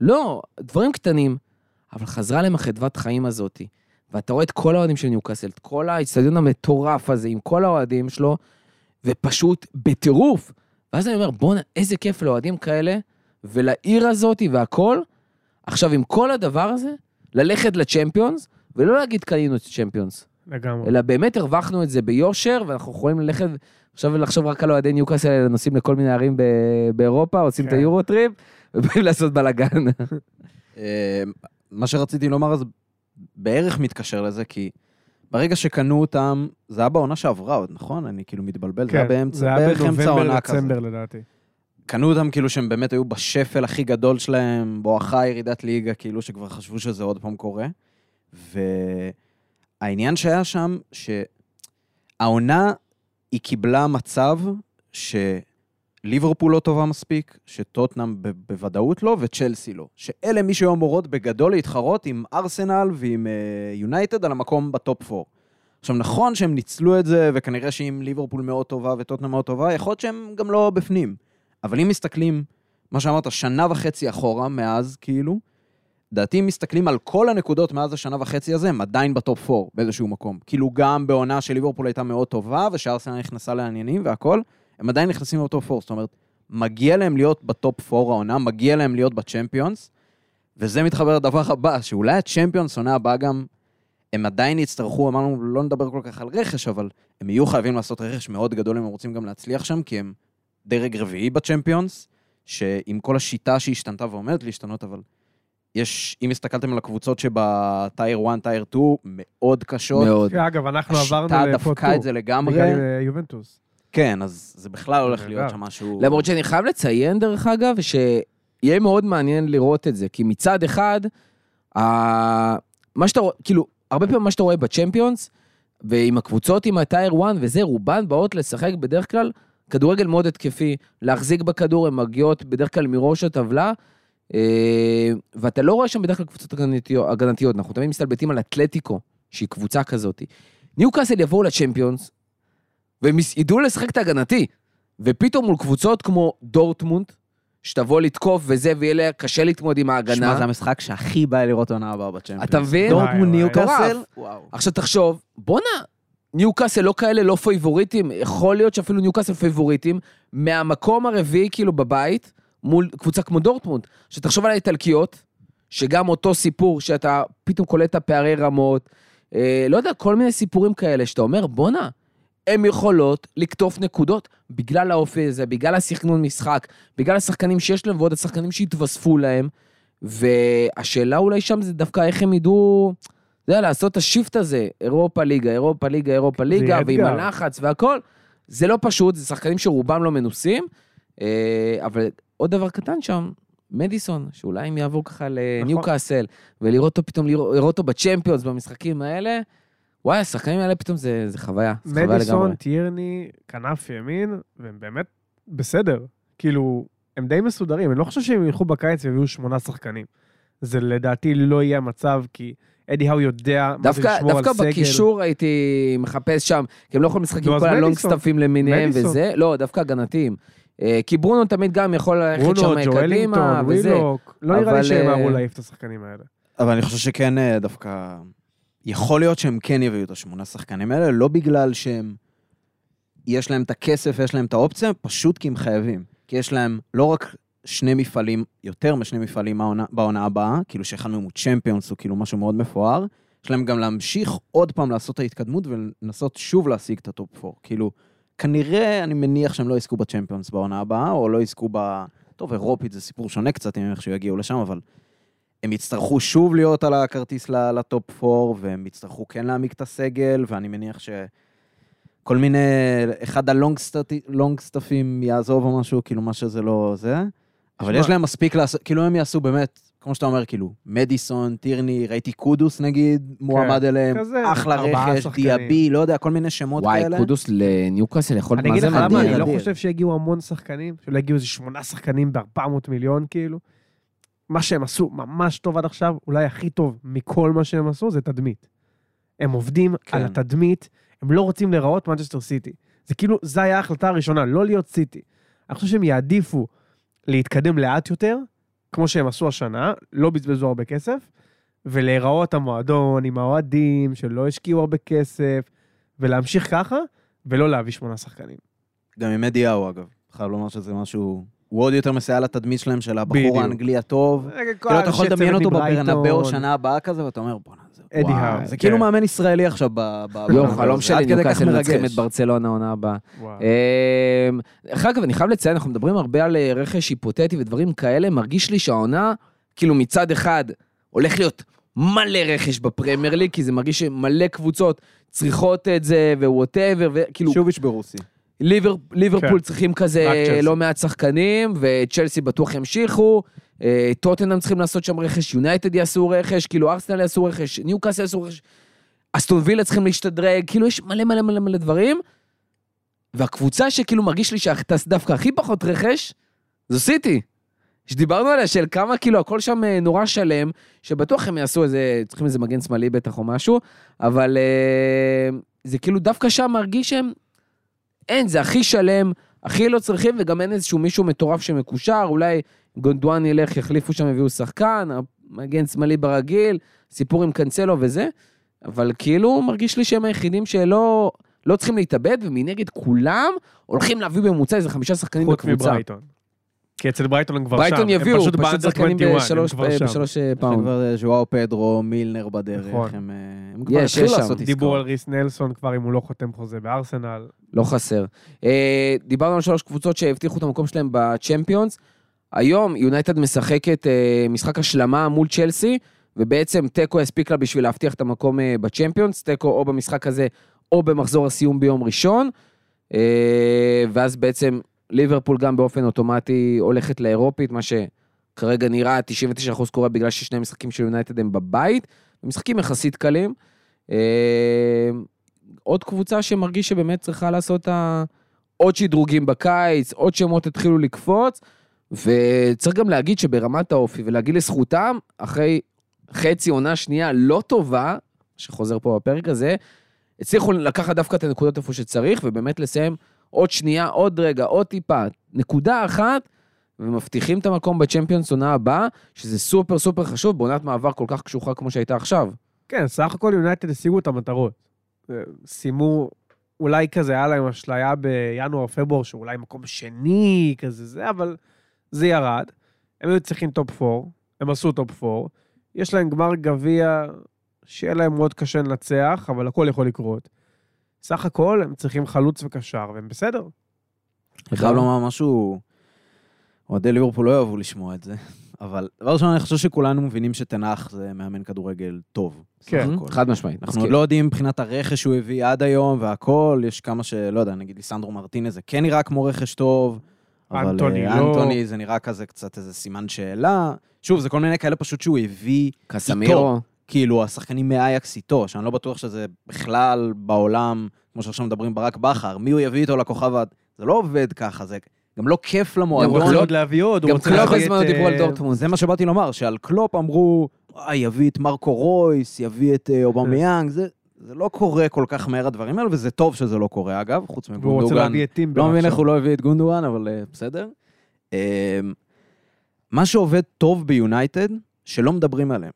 לא, דברים קטנים, אבל חזרה להם החדוות חיים הזאתי. ואתה רואה את כל האוהדים של ניוקאסל, את כל האצטדיון המטורף הזה עם כל האוהדים שלו, ופשוט בטירוף. ואז אני אומר, בואנה, איזה כיף לאוהדים כאלה, ולעיר הזאתי והכל. עכשיו, עם כל הדבר הזה, ללכת לצ'מפיונס, ולא להגיד קנינו את צ'מפיונס, לגמרי. אלא באמת הרווחנו את זה ביושר, ואנחנו יכולים ללכת עכשיו לחשוב רק על אוהדי ניוקאסל, האלה נוסעים לכל מיני ערים ב- באירופה, עושים את כן. היורוטריפ, ובאים לעשות בלאגן. אה, מה שרציתי לומר אז בערך מתקשר לזה, כי ברגע שקנו אותם, זה היה בעונה שעברה עוד, נכון? אני כאילו מתבלבל, זה היה כן, באמצע, זה היה בערך אמצע בנובמבר. דצמבר לדעתי. קנו אותם כאילו שהם באמת היו בשפל הכי גדול שלהם, בואכה ירידת ליגה, כאילו שכבר חשבו שזה עוד פעם קורה. והעניין שהיה שם, שהעונה, היא קיבלה מצב שליברפול לא טובה מספיק, שטוטנאם ב- בוודאות לא, וצ'לסי לא. שאלה מי שהיו אמורות בגדול להתחרות עם ארסנל ועם אה, יונייטד על המקום בטופ 4. עכשיו, נכון שהם ניצלו את זה, וכנראה שאם ליברפול מאוד טובה וטוטנאם מאוד טובה, יכול להיות שהם גם לא בפנים. אבל אם מסתכלים, מה שאמרת, שנה וחצי אחורה מאז, כאילו, לדעתי אם מסתכלים על כל הנקודות מאז השנה וחצי הזה, הם עדיין בטופ 4 באיזשהו מקום. כאילו גם בעונה של ליברפול הייתה מאוד טובה, ושארסנל נכנסה לעניינים והכל, הם עדיין נכנסים בטופ 4. זאת אומרת, מגיע להם להיות בטופ 4 העונה, מגיע להם להיות בצ'מפיונס, וזה מתחבר לדבר הבא, שאולי הצ'מפיונס עונה הבאה גם, הם עדיין יצטרכו, אמרנו, לא נדבר כל כך על רכש, אבל הם יהיו חייבים לעשות רכש מאוד גדול אם הם רוצים גם להצליח שם, כי הם דרג רביעי בצ'מפיונס, שעם כל השיטה שהשתנתה ועומדת להשתנות, אבל יש, אם הסתכלתם על הקבוצות שבטייר 1, טייר 2, מאוד קשות. מאוד. אגב, אנחנו עברנו השיטה לפוטו. דפקה את זה לגמרי. בגלל אה, יובנטוס. כן, אז זה בכלל הולך להיות. שם משהו... למרות שאני חייב לציין, דרך אגב, שיהיה מאוד מעניין לראות את זה, כי מצד אחד, מה שאתה רואה, כאילו, הרבה פעמים מה שאתה רואה בצ'מפיונס, ועם הקבוצות עם הטייר 1 וזה, רובן באות לשחק בדרך כלל כדורגל מאוד התקפי, להחזיק בכדור, הן מגיעות בדרך כלל מראש הטבלה, ואתה לא רואה שם בדרך כלל קבוצות הגנתיות, הגנתיות. אנחנו תמיד מסתלבטים על אתלטיקו, שהיא קבוצה כזאת. ניוקאסל יבואו לצ'מפיונס, והם ידעו לשחק את ההגנתי, ופתאום מול קבוצות כמו דורטמונד, שתבוא לתקוף וזה, ויהיה לה קשה להתמודד עם שמע, ההגנה. זה המשחק שהכי בא לראות עונה הבאה בצ'מפיונס. אתה מבין? דורטמונד ניוקאסל? מטורף. וואו. עכשיו תחשוב, בואנה, ניוקאסל לא כאלה לא פייבוריטים, יכול להיות שאפילו ניוקאסל פייבוריטים, מהמקום הרביעי כאילו בבית, מול קבוצה כמו דורטמונד. שתחשוב על האיטלקיות, שגם אותו סיפור, שאתה פתאום קולט את הפערי רמות, אה, לא יודע, כל מיני סיפורים כאלה, שאתה אומר, בואנה, הן יכולות לקטוף נקודות בגלל האופי הזה, בגלל הסכנון משחק, בגלל השחקנים שיש להם ועוד השחקנים שהתווספו להם. והשאלה אולי שם זה דווקא איך הם ידעו, אתה יודע, לעשות את השיפט הזה, אירופה ליגה, אירופה ליגה, אירופה ליגה, ועם. הלחץ והכל. זה לא פשוט, זה שחקנים שרובם לא מנוסים, אה, אבל עוד דבר קטן שם, מדיסון, שאולי אם יעבור ככה לניוקאסל, ולראות אותו פתאום, לראות לראות אותו בצ'מפיונס, במשחקים האלה, וואי, השחקנים האלה פתאום זה, זה חוויה, זה חוויה לגמרי. מדיסון, טירני, כנף ימין, והם באמת בסדר. כאילו, הם די מסודרים, אני לא חושב שהם ילכו בקיץ ויביאו שמונה שחקנים. זה לדעתי לא יהיה המצב, כי אדי האו יודע מה זה דווקא, לשמור על דווקא סגל. בקישור הייתי מחפש שם, כי הם לא יכולים לשחק עם כל הלונג מדיסון. סטאפים למיניהם מדיסון. וזה, לא, דווקא הגנתיים. אה, כי ברונו תמיד גם יכול ללכת ברונו, שם ג'ו קדימה, אלינגטון, וזה. ווילוק, לא נראה לי שהם אה, אהבו להעיף את השחקנים האלה. אבל אני חושב שכן אה, דווקא... יכול להיות שהם כן יביאו את השמונה שחקנים האלה, לא בגלל שהם... יש להם את הכסף, יש להם את האופציה, פשוט כי הם חייבים. כי יש להם לא רק שני מפעלים, יותר משני מפעלים בעונה, בעונה הבאה, כאילו שאחד מהם הוא צ'מפיונס, הוא כאילו משהו מאוד מפואר, יש להם גם להמשיך עוד פעם לעשות את ההתקדמות ולנסות שוב להשיג את הטופ 4. כאילו, כנראה, אני מניח שהם לא יזכו בצ'מפיונס בעונה הבאה, או לא יזכו ב... טוב, אירופית זה סיפור שונה קצת, אם איכשהו יגיעו לשם, אבל הם יצטרכו שוב להיות על הכרטיס לטופ 4, והם יצטרכו כן להעמיק את הסגל, ואני מניח שכל מיני, אחד הלונג סטפים יעזוב או משהו, כאילו מה שזה לא זה, אבל. יש להם מספיק לעשות, כאילו הם יעשו באמת, כמו שאתה אומר, כאילו, מדיסון, טירני, ראיתי קודוס נגיד, מועמד אליהם, כזה, אחלה ארבעה רכש, שחקנים. דיאבי, לא יודע, כל מיני שמות וואי, כאלה. קודוס לניוקאסל יכול אני מה אגיד זה לך למה, מדהים. אני לא אדיר. חושב שהגיעו המון שחקנים, שלא הגיעו איזה שמונה שחקנים ב-400 מיליון, כאילו. מה שהם עשו ממש טוב עד עכשיו, אולי הכי טוב מכל מה שהם עשו, זה תדמית. הם עובדים כן. על התדמית, הם לא רוצים להיראות מנצ'סטר סיטי. זה כאילו, זו הייתה ההחלטה הראשונה, לא להיות סיטי. אני חושב שהם יעדיפו להתקדם לאט יותר, כמו שהם עשו השנה, לא בזבזו הרבה כסף, ולהיראות המועדון עם האוהדים, שלא השקיעו הרבה כסף, ולהמשיך ככה, ולא להביא שמונה שחקנים. גם עם אדי האו, אגב. חייב לומר שזה משהו... הוא עוד יותר מסייע לתדמית שלהם של. הבחור האנגלי הטוב. כאילו, אתה יכול לדמיין אותו בברנבאו שנה הבאה כזה, ואתה אומר, בואנה, זה... אדי האו, זה כן. כאילו מאמן ישראלי עכשיו ב... ב- יואו, בברנבאו. חלום זה שלי, כך ניוקאסל מנצחים את. ברצלונה העונה הבאה. וואו. אמ, דרך אגב, אני חייב לציין, אנחנו מדברים הרבה על אה, רכש היפותטי ודברים כאלה, מרגיש לי שהעונה, כאילו מצד אחד, הולך להיות מלא רכש בפרמייר ליג, כי זה מרגיש שמלא קבוצות צריכות את זה, ו whatever, וכאילו, שוב ישברו שיא. ליבר, ליברפול כן. צריכים כזה. לא מעט שחקנים, וצ'לסי בטוח ימשיכו, אה, טוטנאם צריכים לעשות שם רכש, יונייטד יעשו רכש, כאילו ארסנל יעשו רכש, ניוקאסל יעשו רכש, אסטון וילה צריכים להשתדרג, כאילו יש מלא מלא מלא מלא דברים, והקבוצה שכאילו מרגיש לי שעשתה דווקא הכי פחות רכש, זו סיטי. שדיברנו עליה, של כמה כאילו הכל שם אה, נורא שלם, שבטוח הם יעשו איזה, צריכים איזה מגן שמאלי בטח או משהו, אבל אה, זה כאילו דווקא שם מרגיש שהם, אין, זה הכי שלם, הכי לא צריכים, וגם אין איזשהו מישהו מטורף שמקושר, אולי גונדואן ילך, יחליפו שם, יביאו שחקן, מגן שמאלי ברגיל, סיפור עם קאנסלו וזה, אבל כאילו מרגיש לי שהם היחידים שלא לא צריכים להתאבד, ומנגד כולם הולכים להביא בממוצע איזה חמישה שחקנים חוץ בקבוצה. מברייטון. כי אצל ברייטון הם כבר שם. ברייטון הם יביאו, פשוט פשוט ב under שחקנים 21, הם בשלוש כבר שם. בשלוש, אה, פאונד. כבר ז'ואאו פדרו, מילנר בדרך, נכון. הם, אה, הם כבר יש, התחילו. לעשות דיברו על עסקאות. ריס נלסון כבר אם הוא לא חותם חוזה בארסנל. לא חסר. אה, דיברנו על שלוש קבוצות שהבטיחו את המקום שלהם בצ'מפיונס. היום יונייטד משחקת אה, משחק השלמה מול צ'לסי, ובעצם תיקו הספיק לה בשביל להבטיח את המקום אה, בצ'מפיונס, תיקו או במשחק הזה או במחזור הסיום ביום ראשון. אה, ואז בעצם ליברפול גם באופן אוטומטי הולכת לאירופית, מה שכרגע נראה 99% קורה בגלל ששני המשחקים של יונייטד הם בבית, משחקים יחסית קלים. אה, עוד קבוצה שמרגיש שבאמת צריכה לעשות ה... עוד שדרוגים בקיץ, עוד שמות התחילו לקפוץ, וצריך גם להגיד שברמת האופי, ולהגיד לזכותם, אחרי חצי עונה שנייה לא טובה, שחוזר פה בפרק הזה, הצליחו לקחת דווקא את הנקודות איפה שצריך, ובאמת לסיים עוד שנייה, עוד רגע, עוד טיפה, נקודה אחת, ומבטיחים את המקום בצ'מפיונס עונה הבאה, שזה סופר סופר חשוב בעונת מעבר כל כך קשוחה כמו שהייתה עכשיו. כן, סך הכל יונייטד השיגו את המטרות. אה, סיימו, אולי כזה היה להם אשליה בינואר-פברואר, שאולי מקום שני, כזה זה, אבל זה ירד. הם היו צריכים טופ 4, הם עשו טופ 4. יש להם גמר גביע שיהיה להם מאוד קשה לנצח, אבל הכל יכול לקרות. סך הכל הם צריכים חלוץ וקשר, והם בסדר. אני חייב לומר משהו, אוהדי ליברפול לא יאהבו לשמוע את זה, אבל דבר ראשון, אני חושב שכולנו מבינים שטן האח זה מאמן כדורגל טוב. כן. חד משמעית, אנחנו. עוד לא יודעים מבחינת הרכש שהוא הביא עד היום והכל, יש כמה שלא יודע, נגיד ליסנדרו מרטינז זה כן נראה כמו רכש טוב, אבל אנטוני אה, לא. אנטוני זה נראה כזה קצת איזה סימן שאלה. שוב, זה כל מיני כאלה פשוט שהוא הביא, קסמירו, כאילו, השחקנים מאייקס איתו, שאני לא בטוח שזה בכלל בעולם, כמו שעכשיו מדברים ברק בכר, מי הוא יביא איתו לכוכב, ה- זה לא עובד ככה, זה גם לא כיף הוא למועדון. רוצה עוד להביא עוד, הוא גם רוצה קלופ להביא בזמנו את, דיברו על אה, דורטמונד. זה מה שבאתי לומר, שעל קלופ אמרו, אה, יביא את מרקו רויס, יביא את אה, אובמיאנג, זה, זה לא קורה כל כך מהר הדברים האלה, וזה טוב שזה לא קורה אגב, חוץ והוא רוצה מגונדוגן. להביא את טימבר לא מבין. איך הוא לא הביא את גונדואן, אבל אה, בסדר. מה שעובד טוב ביונייטד, שלא מדברים עליהם.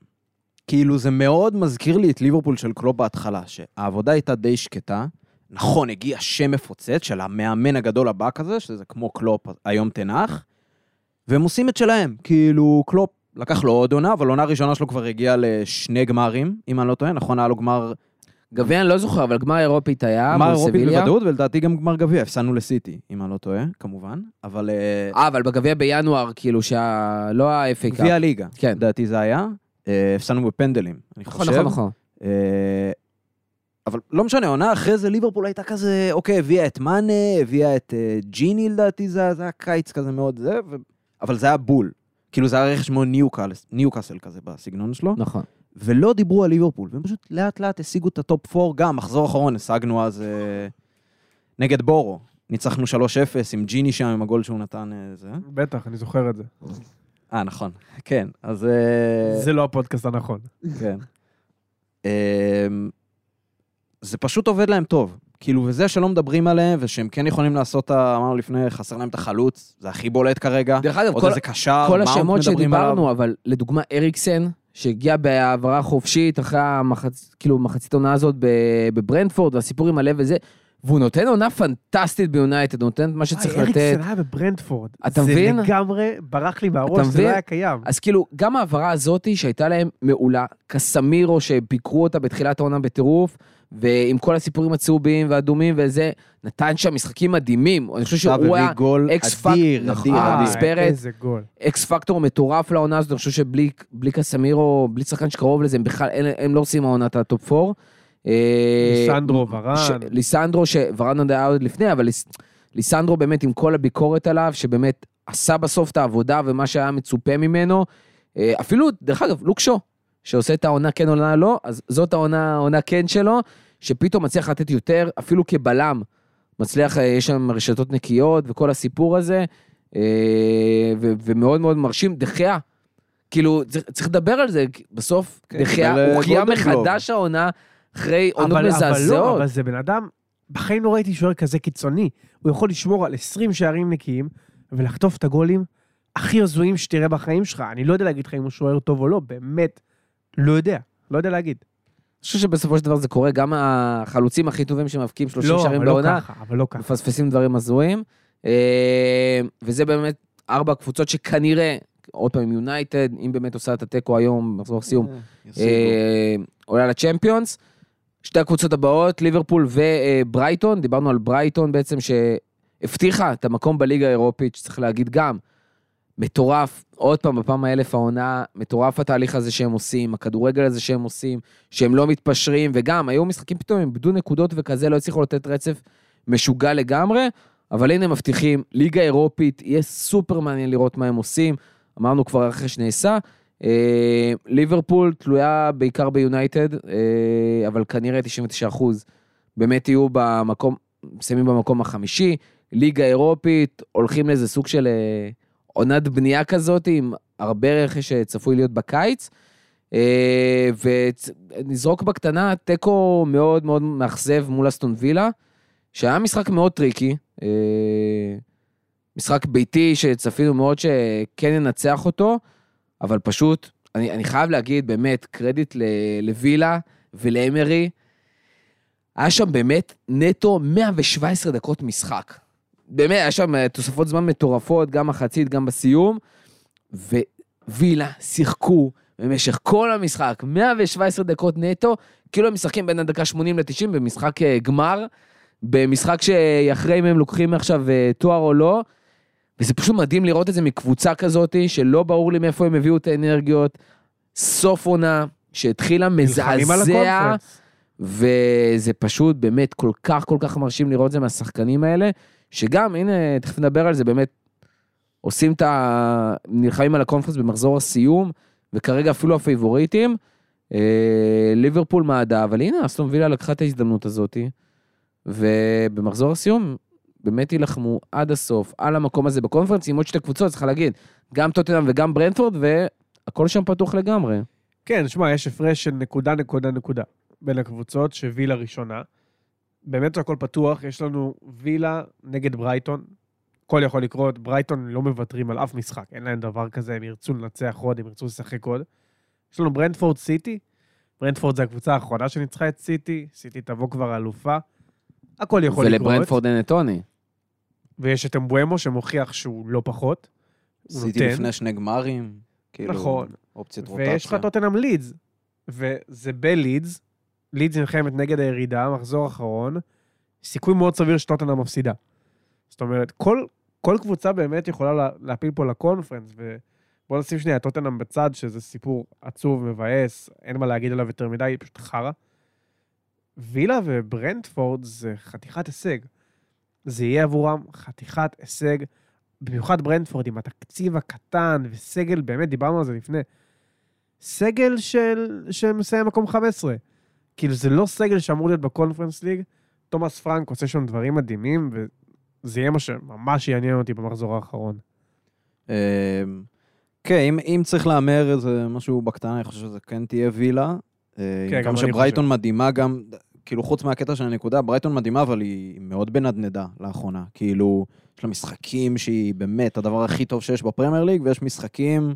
כאילו זה מאוד מזכיר לי את ליברפול של קלופ בהתחלה, שהעבודה הייתה די שקטה. נכון, הגיע שם מפוצץ של המאמן הגדול הבא כזה, שזה כמו קלופ, היום תנח, והם עושים את שלהם. כאילו, קלופ לקח לו עוד עונה, אבל עונה ראשונה שלו כבר הגיע לשני גמרים, אם אני לא טועה, נכון, היה לו גמר גביע אני לא זוכר, אבל גמר אירופית היה, גמר אירופית. בוודאות, ולדעתי גם גמר גביע, הפסדנו לסיטי, אם אני לא טועה, כמובן, אבל אה, אה, אבל בגביע בינואר, כאילו, שה... לא ה-FA Cup. גביע הליגה, כן. לדעתי זה היה, הפסדנו בפנדלים, אני נכון, חושב. נכון, נכון. אה, אבל לא משנה, עונה אחרי זה ליברפול הייתה כזה, אוקיי, הביאה את מאנה, הביאה את אה, ג'יני לדעתי, זה זה היה קיץ כזה מאוד זה, ו... אבל זה היה בול. כאילו זה היה רכש מאוד ניוקאס- ניוקאסל כזה בסגנון שלו. נכון. ולא דיברו על ליברפול, והם פשוט לאט לאט השיגו את הטופ 4 גם, מחזור אחרון השגנו אז אה, נגד בורו. ניצחנו 3-0 עם ג'יני שם, עם הגול שהוא נתן אה, זה. בטח, אני זוכר את זה. אה, נכון. כן, אז... אה, זה לא הפודקאסט הנכון. כן. אמ, זה פשוט עובד להם טוב. כאילו, וזה שלא מדברים עליהם, ושהם כן יכולים לעשות, אמרנו לפני, חסר להם את החלוץ, זה הכי בולט כרגע. דרך אגב, עוד כל- איזה קשר, כל השמות. שדיברנו, אבל לדוגמה אריקסן, שהגיע בהעברה חופשית אחרי המחצ... כאילו, מחצית העונה הזאת ב- בברנדפורד, והסיפור עם הלב וזה, והוא נותן עונה פנטסטית ביונייטד, הוא נותן את מה שצריך וואי, לתת. אריקסן היה בברנדפורד. אתה מבין? זה לגמרי ברח לי מהראש, זה מבין? לא היה קיים. אז כאילו, גם ההעברה הזאת שהייתה להם מעולה, קסמירו שביקרו אותה בתחילת העונה בטירוף, ועם כל הסיפורים הצהובים והאדומים וזה, נתן שם משחקים מדהימים. אני חושב שהוא היה X אדיר, נכון, אדיר, אדיר. מספרת. איזה גול. X factor מטורף לעונה הזאת, אני חושב שבלי בלי קסמירו, בלי שחקן שקרוב לזה, הם בכלל, הם, הם לא עושים העונה את ה top 4. ליסנדרו, ורן. ש, ליסנדרו, שוורן עוד היה עוד לפני, אבל ליס, ליסנדרו באמת עם כל הביקורת עליו, שבאמת עשה בסוף את העבודה ומה שהיה מצופה ממנו. אה, אפילו, דרך אגב, לוקשו, שעושה את העונה כן עונה לא, אז זאת העונה, העונה כן שלו, שפתאום מצליח לתת יותר, אפילו כבלם. מצליח, אה, יש שם רשתות נקיות וכל הסיפור הזה, אה, ו- ומאוד מאוד מרשים. דחיה, כאילו, צריך, צריך לדבר על זה, בסוף כן, הוקיע גולדן גלוב. מחדש העונה אחרי עונות אבל, אבל לא, מזעזעות. אבל זה בן אדם, בחיים לא ראיתי שוער כזה קיצוני. הוא יכול לשמור על 20 שערים נקיים ולחטוף את הגולים הכי הזויים שתראה בחיים שלך. אני לא יודע להגיד לך אם הוא שוער טוב או לא, באמת, לא יודע. לא יודע להגיד. אני חושב שבסופו של דבר זה קורה, גם החלוצים הכי טובים שמבקיעים 30 לא, שערים לא בעונה, ככה, אבל לא ככה. מפספסים דברים הזויים. אה, וזה באמת ארבע קבוצות שכנראה, עוד פעם, יונייטד, אם באמת עושה את התיקו היום, מחזור סיום, ישיגו. אה, עולה לצ'מפיונס. שתי הקבוצות הבאות, ליברפול וברייטון, דיברנו על ברייטון בעצם שהבטיחה את המקום בליגה האירופית, שצריך להגיד גם, מטורף, עוד פעם, בפעם האלף העונה, מטורף התהליך הזה שהם עושים, הכדורגל הזה שהם עושים, שהם לא מתפשרים, וגם, היו משחקים פתאום, הם איבדו נקודות וכזה, לא הצליחו לתת רצף משוגע לגמרי, אבל הנה מבטיחים, ליגה אירופית, יהיה סופר מעניין לראות מה הם עושים, אמרנו כבר רכש נעשה. אה, ליברפול תלויה בעיקר ביונייטד, אה, אבל כנראה 99% באמת יהיו במקום, מסיימים במקום החמישי. ליגה אירופית, הולכים לאיזה סוג של אה, עונת בנייה כזאת, עם הרבה רכש שצפוי להיות בקיץ. ונזרוק בקטנה תיקו מאוד מאוד מאכזב מול אסטון וילה, שהיה משחק מאוד טריקי. משחק ביתי שצפינו מאוד שכן ננצח אותו, אבל פשוט, אני, אני חייב להגיד באמת קרדיט לווילה ולאמרי. היה שם באמת נטו 117 דקות משחק. באמת, היה שם אה, תוספות זמן מטורפות, גם מחצית, גם בסיום, ווילה שיחקו במשך כל המשחק, 117 דקות נטו, כאילו הם משחקים בין הדקה 80 ל-90 במשחק אה, גמר, במשחק שאחרי אם הם לוקחים עכשיו אה, תואר או לא, וזה פשוט מדהים לראות את זה מקבוצה כזאת, שלא ברור לי מאיפה הם הביאו את האנרגיות. סוף עונה, שהתחילה מזעזע. וזה פשוט באמת כל כך כל כך מרשים לראות את זה מהשחקנים האלה, שגם, הנה, תכף נדבר על זה, באמת, עושים את ה... נלחמים על הקונפרנס במחזור הסיום, וכרגע אפילו הפייבוריטים. אה, ליברפול מעדה, אבל הנה, אסטון וילה לקחה את ההזדמנות הזאת, ובמחזור הסיום באמת יילחמו עד הסוף על המקום הזה בקונפרנס עם עוד שתי קבוצות, צריך להגיד, גם טוטנאם וגם ברנדפורד, והכל שם פתוח לגמרי. כן, שמע, יש הפרש של נקודה, נקודה, נקודה בין הקבוצות, שווילה ראשונה. באמת הכל פתוח, יש לנו וילה נגד ברייטון. הכל יכול לקרות, ברייטון לא מוותרים על אף משחק, אין להם דבר כזה, הם ירצו לנצח עוד, הם ירצו לשחק עוד. יש לנו ברנדפורד סיטי, ברנדפורד זה הקבוצה האחרונה שניצחה את סיטי, סיטי תבוא כבר אלופה. הכל יכול לקרות. ולברנדפורד אין את טוני. ויש את אמבואמו שמוכיח שהוא לא פחות. נותן. לפני שני גמרים. כאילו, נכון. אופציית רוטציה. ויש לך טוטנאם לידס, וזה בלידס, לידס נלחמת נגד הירידה, מחזור אחרון, סיכוי מאוד סביר שטוטנאם מפסידה. זאת אומרת, כל, כל קבוצה באמת יכולה לה, להפיל פה לקונפרנס, ובוא נשים שנייה את טוטנאם בצד, שזה סיפור עצוב, מבאס, אין מה להגיד עליו יותר מדי, פשוט חרא. וילה וברנדפורד זה חתיכת הישג. זה יהיה עבורם חתיכת הישג, במיוחד ברנדפורד עם התקציב הקטן וסגל, באמת, דיברנו על זה לפני. סגל של, שמסיים מקום 15. כאילו, זה לא סגל שאמור להיות בקונפרנס ליג. תומאס פרנק עושה שם דברים מדהימים, וזה יהיה מה שממש יעניין אותי במחזור האחרון. אמ, כן, אם, אם צריך להמר איזה משהו בקטנה, אני חושב שזה כן תהיה וילה. אה, כן, גם אני שברייטון מדהימה, גם כאילו, חוץ מהקטע של הנקודה, ברייטון מדהימה, אבל היא מאוד בנדנדה לאחרונה. כאילו, יש לה משחקים שהיא באמת הדבר הכי טוב שיש בפרמייר ליג, ויש משחקים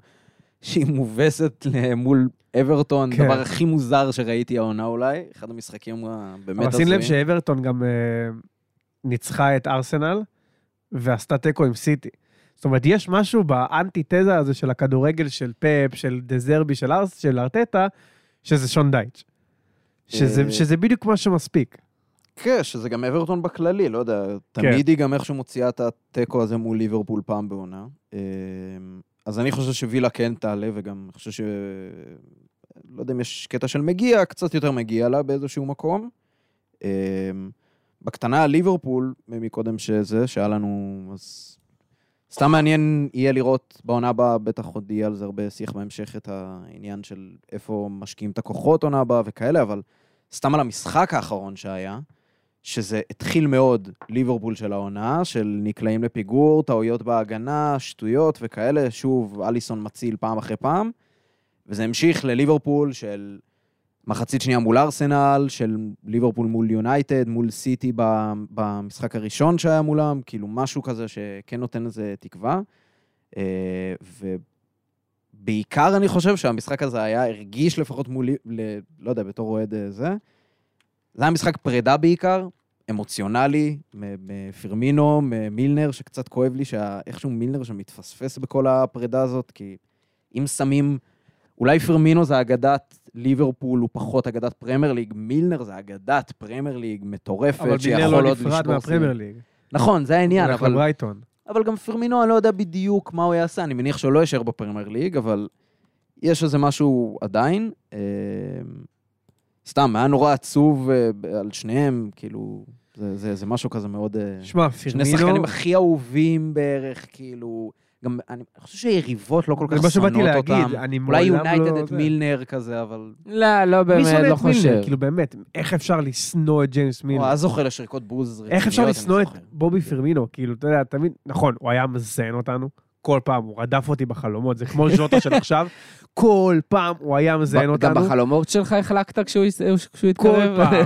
שהיא מובסת מול אברטון, כן. הדבר הכי מוזר שראיתי העונה אולי, אחד המשחקים הבאמת אבל שים לב הזויים. שאברטון גם אה, ניצחה את ארסנל ועשתה תיקו עם סיטי. זאת אומרת, יש משהו באנטי-תזה הזה של הכדורגל של פאפ, של דזרבי, של ארס, של ארטטה, שזה שון דייץ'. שזה, אה. שזה בדיוק מה שמספיק. כן, שזה גם אברטון בכללי, לא יודע, תמיד היא גם איכשהו מוציאה את התיקו הזה מול ליברפול פעם בעונה. אה, אז אני חושב שווילה כן תעלה, וגם אני חושב ש... לא יודע אם יש קטע של מגיע, קצת יותר מגיע לה באיזשהו מקום. אה, בקטנה ליברפול, מקודם שזה, שהיה לנו, אז סתם מעניין יהיה לראות בעונה הבאה, בטח עוד יהיה על זה הרבה שיח בהמשך, את העניין של איפה משקיעים את הכוחות עונה הבאה וכאלה, אבל סתם על המשחק האחרון שהיה, שזה התחיל מאוד ליברפול של העונה, של נקלעים לפיגור, טעויות בהגנה, שטויות וכאלה, שוב, אליסון מציל פעם אחרי פעם, וזה המשיך לליברפול של מחצית שנייה מול ארסנל, של ליברפול מול יונייטד, מול סיטי במשחק הראשון שהיה מולם, כאילו משהו כזה שכן נותן לזה תקווה. אה, ובעיקר אני חושב שהמשחק הזה היה, הרגיש לפחות מול, ל- לא יודע, בתור אוהד אה, זה, זה היה משחק פרידה בעיקר, אמוציונלי, מפרמינו, ממילנר, שקצת כואב לי שאיכשהו מילנר שמתפספס בכל הפרידה הזאת, כי אם שמים, אולי פרמינו זה אגדת ליברפול, הוא פחות אגדת פרמייר ליג, מילנר זה אגדת פרמייר ליג מטורפת, אבל שיכול לא עוד נפרד לשבור מהפרמייר שיאים. ליג. נכון, זה העניין, הולך אבל... לברייטון. אבל גם פרמינו, אני לא יודע בדיוק מה הוא יעשה, אני מניח שהוא לא יישאר בפרמייר ליג, אבל יש איזה משהו עדיין. אה, סתם, היה נורא עצוב אה, על שניהם, כאילו, זה, זה, זה משהו כזה מאוד... אה, שמע, שני פרמינו... שחקנים הכי אהובים בערך, כאילו... גם, אני חושב שהיריבות לא כל זה כך מה שבאתי להגיד, אותם. אני אולי מעולם יונייטד לא- את זה. מילנר כזה, אבל... לא, לא מי שונא באמת, לא את מילנר? חושב. כאילו באמת, איך אפשר לשנוא את ג'יימס הוא מילנר? היה זוכה לשריקות בוז רציניות, איך אפשר לשנוא את. בובי פרמינו? כאילו, אתה יודע, תמיד, נכון, הוא היה מזיין אותנו, כל פעם, הוא רדף אותי בחלומות, זה כמו ז'וטה של עכשיו, כל פעם הוא היה מזיין ב- גם אותנו, בחלומות שלך החלקת כשהוא כשהוא כל התקרב? פעם.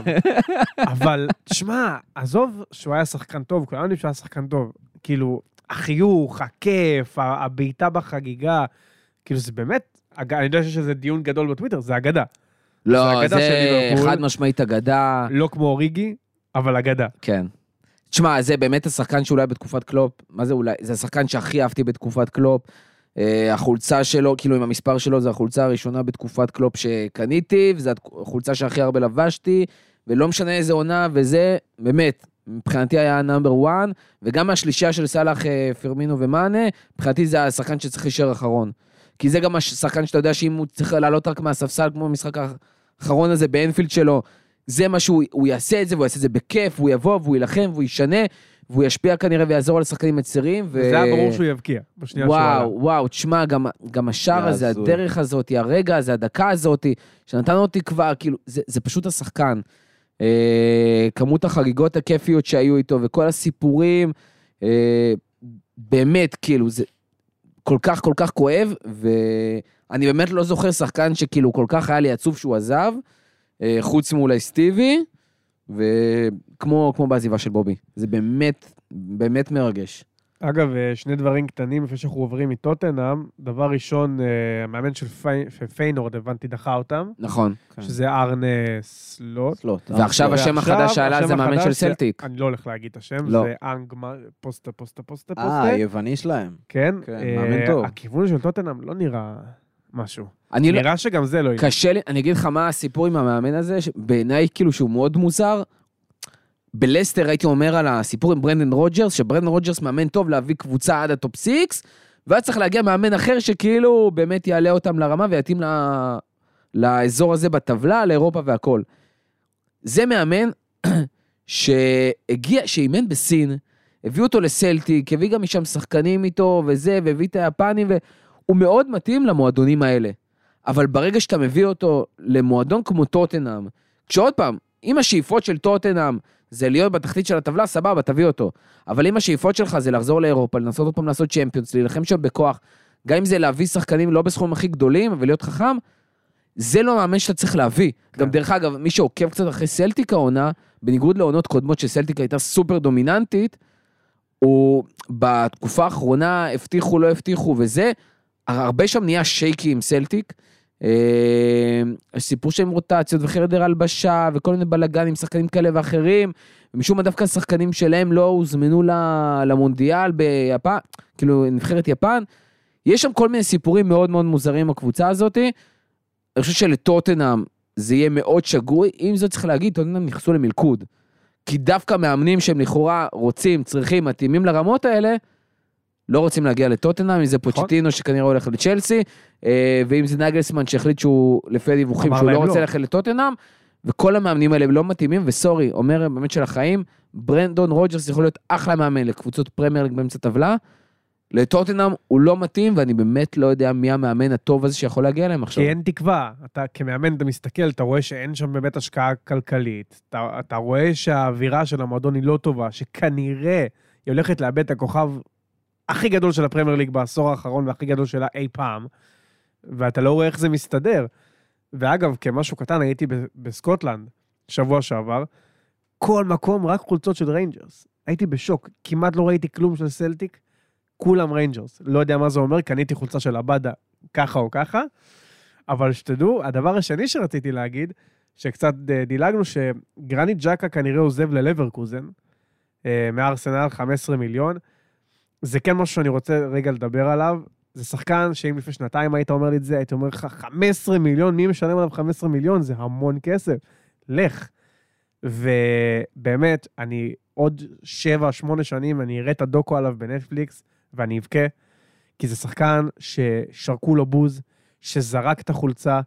אבל, תשמע, עזוב שהוא היה שחקן טוב, כולנו יודעים שהוא היה שחקן טוב, כאילו, החיוך, הכיף, הבעיטה בחגיגה, כאילו, זה באמת, אני יודע שיש איזה דיון גדול בטוויטר, זה אגדה. לא, זה זה. חד משמעית אגדה, לא כמו אוריגי, אבל אגדה. כן. תשמע, זה באמת השחקן שאולי בתקופת קלופ, מה זה אולי? זה השחקן שהכי אהבתי בתקופת קלופ. אה, החולצה שלו, כאילו עם המספר שלו, זו החולצה הראשונה בתקופת קלופ שקניתי, וזו החולצה שהכי הרבה לבשתי, ולא משנה איזה עונה, וזה, באמת, מבחינתי היה נאמבר 1, וגם מהשלישייה של סאלח, אה, פרמינו ומאנה, מבחינתי זה השחקן שצריך להישאר אחרון. כי זה גם השחקן שאתה יודע שאם הוא צריך לעלות רק מהספסל, כמו במשחק האחרון הזה באנפילד שלו, זה מה שהוא הוא יעשה את זה, והוא יעשה את זה בכיף, והוא יבוא, והוא יילחם, והוא ישנה, והוא ישפיע כנראה ויעזור על השחקנים הצעירים. ו... וזה היה ברור שהוא יבקיע, בשנייה שהוא עלה. וואו, וואו, תשמע, גם, גם השער זה הזה. הדרך הזאת, הרגע הזה, הדקה הזאת, שנתן לו תקווה, כאילו, זה, זה פשוט השחקן. אה, כמות החגיגות הכיפיות שהיו איתו וכל הסיפורים, אה, באמת, כאילו, זה כל כך כל כך כואב, ואני באמת לא זוכר שחקן שכאילו כל כך היה לי עצוב שהוא עזב, אה, חוץ מאולי סטיבי, וכמו כמו בעזיבה של בובי. זה באמת, באמת מרגש. אגב, אה, שני דברים קטנים לפני שאנחנו עוברים מטוטנאם. דבר ראשון, אה, המאמן של פי- של פיינורד, הבנתי, דחה אותם, נכון. כן. שזה ארנה סלוט. סלוט. ועכשיו השם החדש שעלה זה מאמן של סלטיק. אני לא הולך להגיד את השם, לא. זה אנג מ- פוסטה, פוסטה, פוסטה, אה, פוסטה. היווני שלהם. כן, כן, אה, מאמן טוב. הכיוון של טוטנאם לא נראה משהו. אני לא... נראה שגם זה לא יהיה. קשה לי, אני אגיד לך מה הסיפור עם המאמן הזה, בעיניי כאילו שהוא מאוד מוזר. בלסטר הייתי אומר על הסיפור עם ברנדן רוג'רס, שברנדן רוג'רס מאמן טוב להביא קבוצה עד ה top six, ואז צריך להגיע מאמן אחר שכאילו באמת יעלה אותם לרמה ויתאים ל... לאזור הזה בטבלה, לאירופה והכל. זה מאמן שהגיע, שאימן בסין, הביא אותו לסלטיק, הביא גם משם שחקנים איתו וזה, והביא את היפנים, והוא מאוד מתאים למועדונים האלה. אבל ברגע שאתה מביא אותו למועדון כמו טוטנאם, כשעוד פעם, אם השאיפות של טוטנאם זה להיות בתחתית של הטבלה, סבבה, תביא אותו. אבל אם השאיפות שלך זה לחזור לאירופה, לנסות עוד פעם לעשות צ'מפיונס, להילחם שם בכוח, גם אם זה להביא שחקנים לא בסכומים הכי גדולים, ולהיות חכם, זה לא מאמן שאתה צריך להביא. כן. גם דרך אגב, מי שעוקב קצת אחרי סלטיק העונה, בניגוד לעונות קודמות שסלטיק הייתה סופר דומיננטית, הוא בתקופה האחרונה הבטיחו, לא הבטיחו וזה, הרבה שם נהיה שייקי עם סלטיק. אה, סיפור שהם רוטציות וחדר הלבשה וכל מיני בלאגנים עם שחקנים כאלה ואחרים, ומשום מה דווקא השחקנים שלהם לא הוזמנו למונדיאל ביפן, כאילו נבחרת יפן. יש שם כל מיני סיפורים מאוד מאוד מוזרים בקבוצה הזאת. אני חושב שלטוטנאם זה יהיה מאוד שגוי, עם זאת צריך להגיד, טוטנאם נכנסו למלכוד. כי דווקא מאמנים שהם לכאורה רוצים, צריכים, מתאימים לרמות האלה, לא רוצים להגיע לטוטנאם, אם זה פוצ'טינו שכנראה הולך לצ'לסי, אה, ואם זה נגלסמן שהחליט שהוא, לפי הדיווחים, שהוא לא רוצה לא. ללכת לטוטנאם, וכל המאמנים האלה לא מתאימים, ו sorry, אומר באמת של החיים, ברנדון רוג'רס יכול להיות אחלה מאמן לקבוצות פרמייר באמצע טבלה, לטוטנאם הוא לא מתאים, ואני באמת לא יודע מי המאמן הטוב הזה שיכול להגיע אליהם עכשיו. כי אין תקווה. אתה כמאמן, אתה מסתכל, אתה רואה שאין שם באמת השקעה כלכלית. אתה, אתה רואה שהאווירה של המועדון היא לא טובה, שכנראה היא הולכת לאבד את הכוכב הכי גדול של הפרמייר ליג בעשור האחרון והכי גדול שלה אי פעם, ואתה לא רואה איך זה מסתדר. ואגב, כמשהו קטן, הייתי בסקוטלנד שבוע שעבר, כל מקום רק חולצות של ריינג'רס. הייתי בשוק, כמעט לא ראיתי כלום של סלטיק, כולם ריינג'רס. לא יודע מה זה אומר, קניתי חולצה של עבאדה ככה או ככה, אבל שתדעו, הדבר השני שרציתי להגיד, שקצת אה, דילגנו, שגרניט ג'קה כנראה עוזב ללברקוזן, אה, מארסנל 15 מיליון. זה כן משהו שאני רוצה רגע לדבר עליו. זה שחקן שאם לפני שנתיים היית אומר לי את זה, הייתי אומר לך 15 מיליון, מי משלם עליו 15 מיליון? זה המון כסף. לך. ובאמת, אני עוד 7-8 שנים, אני אראה את הדוקו עליו בנטפליקס, ואני אבכה, כי זה שחקן ששרקו לו בוז, שזרק את החולצה,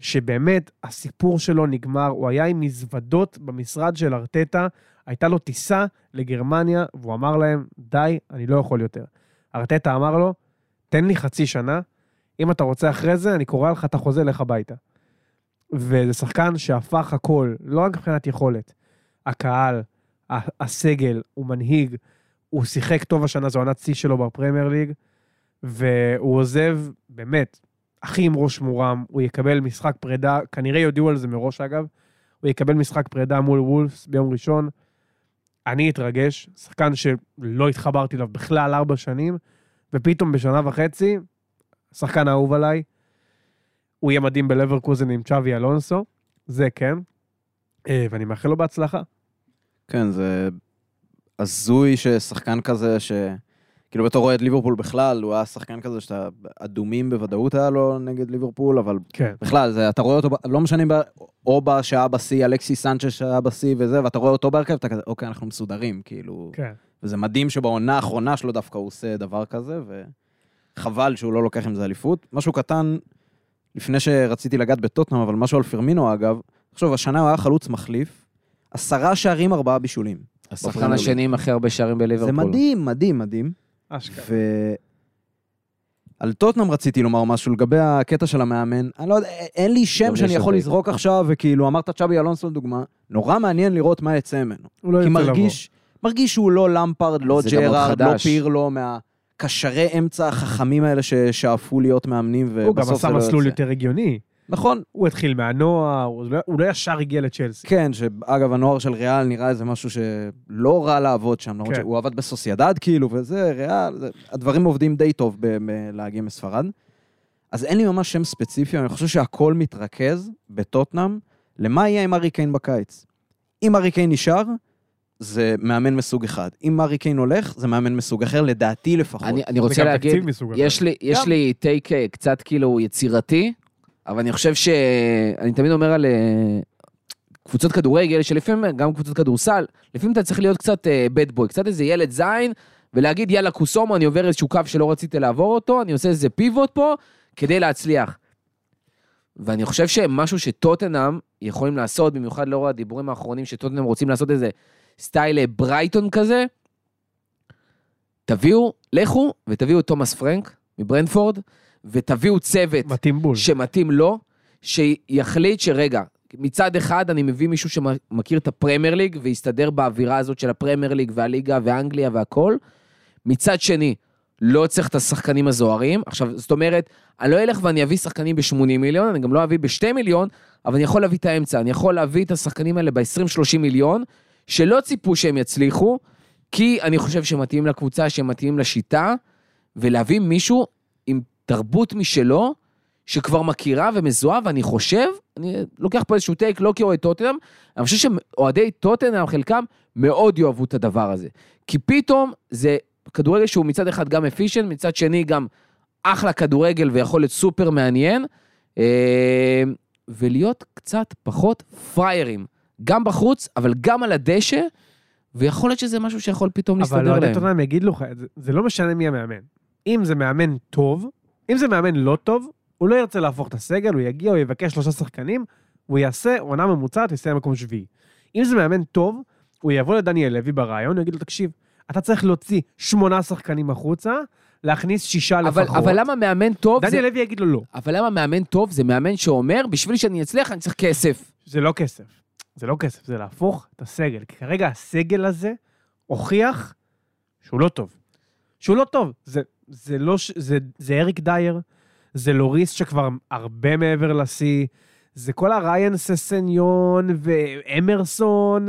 שבאמת הסיפור שלו נגמר, הוא היה עם מזוודות במשרד של ארטטה, הייתה לו טיסה לגרמניה, והוא אמר להם, די, אני לא יכול יותר. ארטטה אמר לו, תן לי חצי שנה, אם אתה רוצה אחרי זה, אני קורא לך את החוזה, לך הביתה. וזה שחקן שהפך הכל, לא רק מבחינת יכולת, הקהל, הסגל, הוא מנהיג, הוא שיחק טוב השנה, זו עונת שיא שלו בפרמייר ליג, והוא עוזב, באמת, הכי עם ראש מורם, הוא יקבל משחק פרידה, כנראה יודיעו על זה מראש אגב, הוא יקבל משחק פרידה מול וולפס ביום ראשון. אני אתרגש, שחקן שלא התחברתי אליו בכלל ארבע שנים, ופתאום בשנה וחצי, שחקן האהוב עליי, הוא יהיה מדהים בלברקוזן עם צ'אבי אלונסו, זה כן, אה, ואני מאחל לו בהצלחה. כן, זה הזוי ששחקן כזה, ש... כאילו בתור אוהד ליברפול בכלל, הוא היה שחקן כזה שאתה, אדומים בוודאות היה לו נגד ליברפול, אבל כן. בכלל, זה, אתה רואה אותו, לא משנה, ב- אובה שהיה בשיא, אלכסי סנצ'ס שהיה בשיא וזה, ואתה רואה אותו בהרכב, אתה כזה, אוקיי, אנחנו מסודרים, כאילו. כן. וזה מדהים שבעונה האחרונה שלו דווקא הוא עושה דבר כזה, וחבל שהוא לא לוקח עם זה אליפות. משהו קטן, לפני שרציתי לגעת בטוטנאם, אבל משהו על פרמינו אגב, תחשוב, השנה הוא היה חלוץ מחליף, עשרה שערים, ארבעה בישולים. השחקן. השני עם הכי הרבה שערים בליברפול. זה מדהים, מדהים, מדהים. אשכרה. ועל טוטנאם רציתי לומר משהו לגבי הקטע של המאמן. אני לא יודע, אין לי שם שאני יכול לזרוק עכשיו, וכאילו, אמרת צ'אבי אלונסו לדוגמה, נורא מעניין לראות מה יצא ממנו. הוא לא כי ירצה לבוא. מרגיש, מרגיש שהוא לא למפרד, לא ג'רארד, לא. פירלו, מהקשרי אמצע החכמים האלה ששאפו להיות מאמנים, ובסוף הוא גם עשה לא מסלול יוצא. יותר הגיוני. נכון, הוא התחיל מהנוער, הוא לא- הוא לא ישר הגיע לצ'לסי. כן, שאגב, הנוער של ריאל נראה איזה משהו שלא רע לעבוד שם, למרות כן. שהוא עבד בסוסיידד כאילו, וזה, ריאל, זה, הדברים עובדים די טוב ב- ב- להגיע מספרד. אז אין לי ממש שם ספציפי, אני חושב שהכל מתרכז בטוטנאם, למה יהיה עם ארי קיין בקיץ. אם ארי קיין נשאר, זה מאמן מסוג אחד. אם ארי קיין הולך, זה מאמן מסוג אחר, לדעתי לפחות. אני, אני רוצה להגיד. יש לי, יש. לי טייק אה, קצת כאילו יצירתי, אבל אני חושב ש... אני תמיד אומר על אה, קבוצות כדורגל, שלפעמים, גם קבוצות כדורסל, לפעמים אתה צריך להיות קצת בד בוי, קצת איזה ילד זין, ולהגיד, יאללה, כוסומו, אני עובר איזשהו קו שלא רציתי לעבור אותו, אני עושה איזה פיבוט פה, כדי להצליח. ואני חושב שמשהו שטוטנאם יכולים לעשות, במיוחד לאור הדיבורים האחרונים שטוטנאם רוצים לעשות איזה סטייל אה, ברייטון כזה, תביאו, לכו ותביאו את תומאס פרנק מברנדפורד, ותביאו צוות מתאים בול. שמתאים לו, שיחליט שרגע, מצד אחד אני מביא מישהו שמכיר את הפרמייר ליג ויסתדר באווירה הזאת של הפרמייר ליג והליגה ואנגליה והכל, מצד שני, לא צריך את השחקנים הזוהרים. עכשיו, זאת אומרת, אני לא אלך ואני אביא שחקנים ב-80 מיליון, אני גם לא אביא ב-2 מיליון, אבל אני יכול להביא את האמצע, אני יכול להביא את השחקנים האלה ב-20-30 מיליון, שלא ציפו שהם יצליחו, כי אני חושב שהם מתאימים לקבוצה, שהם מתאימים לשיטה, ולהביא מישהו תרבות משלו, שכבר מכירה ומזוהה, ואני חושב, אני לוקח פה איזשהו טייק, לא כאוהד טוטנאם, אני חושב שאוהדי טוטנאם, חלקם, מאוד יאהבו את הדבר הזה. כי פתאום זה כדורגל שהוא מצד אחד גם אפישן, מצד שני גם אחלה כדורגל ויכול להיות סופר מעניין, אה, ולהיות קצת פחות פריירים, גם בחוץ, אבל גם על הדשא, ויכול להיות שזה משהו שיכול פתאום אבל להסתדר אוהדי להם. טוטנאם יגידו לך, זה- זה לא משנה מי המאמן. אם זה מאמן טוב, אם זה מאמן לא טוב, הוא לא ירצה להפוך את הסגל, הוא יגיע, הוא יבקש שלושה שחקנים, הוא יעשה עונה ממוצעת, יסיים מקום שביעי. אם זה מאמן טוב, הוא יבוא לדניאל לוי ברעיון, הוא יגיד לו, תקשיב, אתה צריך להוציא שמונה שחקנים החוצה, להכניס שישה אבל, לפחות. אבל למה מאמן טוב זה... דניאל לוי יגיד לו לא, אבל למה מאמן טוב זה מאמן שאומר, בשביל שאני אצליח אני צריך כסף. זה לא כסף. זה לא כסף, זה להפוך את הסגל. כי כרגע הסגל הזה הוכיח שהוא לא טוב. שהוא לא טוב. זה, זה לא, ש- זה, זה אריק דייר, זה לוריס שכבר הרבה מעבר לשיא, זה כל הראיין ססניון ואמרסון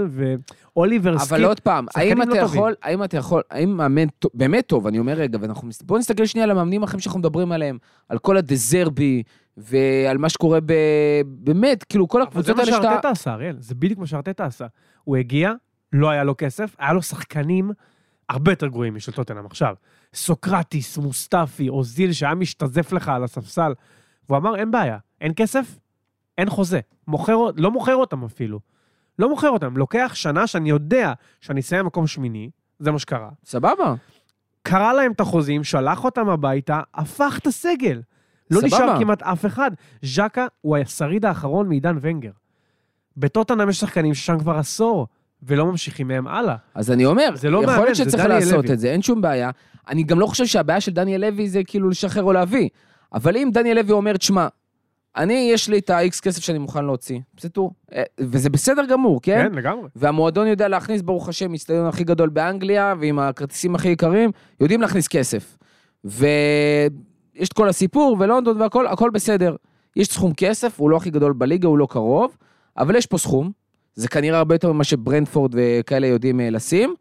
ואוליבר סקיפ. אבל עוד פעם, האם לא אתה טובים. יכול, האם אתה יכול, האם מאמן באמת טוב, אני אומר רגע, ואנחנו, בואו נסתכל שנייה על המאמנים האחרים שאנחנו מדברים עליהם, על כל הדזרבי, ועל מה שקורה ב... באמת, כאילו, כל אבל זה הקבוצות מה האלה שאתה... שארטטה עשה, אריאל. זה בדיוק מה שארטטה עשה. הוא הגיע, לא היה לו כסף, היה לו שחקנים הרבה יותר גרועים משל טוטנאם עכשיו. סוקרטיס, מוסטפי, אוזיל, שהיה משתזף לך על הספסל. והוא אמר, אין בעיה, אין כסף, אין חוזה. מוכר, לא מוכר אותם אפילו. לא מוכר אותם. לוקח שנה שאני יודע שאני אסיים מקום שמיני, זה מה שקרה. סבבה. קרא להם את החוזים, שלח אותם הביתה, הפך את הסגל. לא סבבה. נשאר כמעט אף אחד. ז'קה הוא השריד האחרון מעידן ונגר. בטוטנאם יש שחקנים ששם כבר עשור, ולא ממשיכים מהם הלאה. אז אני אומר, זה לא יכול להיות זה שצריך דניאל לעשות לוי. את זה, אין שום בעיה. אני גם לא חושב שהבעיה של דניאל לוי זה כאילו לשחרר או להביא. אבל אם דניאל לוי אומר, תשמע, אני, יש לי את ה-X כסף שאני מוכן להוציא, בסדר, אה, וזה בסדר גמור, כן? כן, לגמרי. והמועדון יודע להכניס, ברוך השם, איצטדיון הכי גדול באנגליה, ועם הכרטיסים הכי יקרים, יודעים להכניס כסף. ויש את כל הסיפור, ולונדון והכל, הכל בסדר. יש סכום כסף, הוא לא הכי גדול בליגה, הוא לא קרוב, אבל יש פה סכום. זה כנראה הרבה יותר ממה שברנדפורד וכאלה יודעים אה, לשים.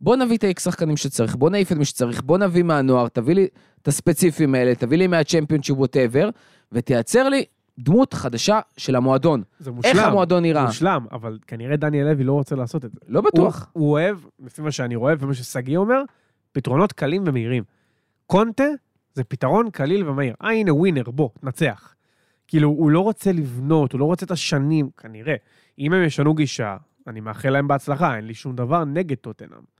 בוא נביא את האיקס שחקנים שצריך, בוא נעיף את מי שצריך, בוא נביא מהנוער, תביא לי את הספציפיים האלה, תביא לי מהצ'מפיונשיפ ווטאבר, ותייצר לי דמות חדשה של המועדון. זה מושלם. איך המועדון נראה? מושלם, אבל כנראה דניאל לוי לא רוצה לעשות את זה. לא בטוח. הוא, הוא אוהב, לפי מה שאני רואה ומה ששגיא אומר, פתרונות קלים ומהירים. קונטה זה פתרון קליל ומהיר. אה, הנה ווינר, בוא, תנצח. כאילו, הוא לא רוצה לבנות, הוא לא רוצה את השנים, כנראה. אם הם ישנו גישה, אני מאחל להם בהצלחה, אין לי שום דבר נגד טוטנאם.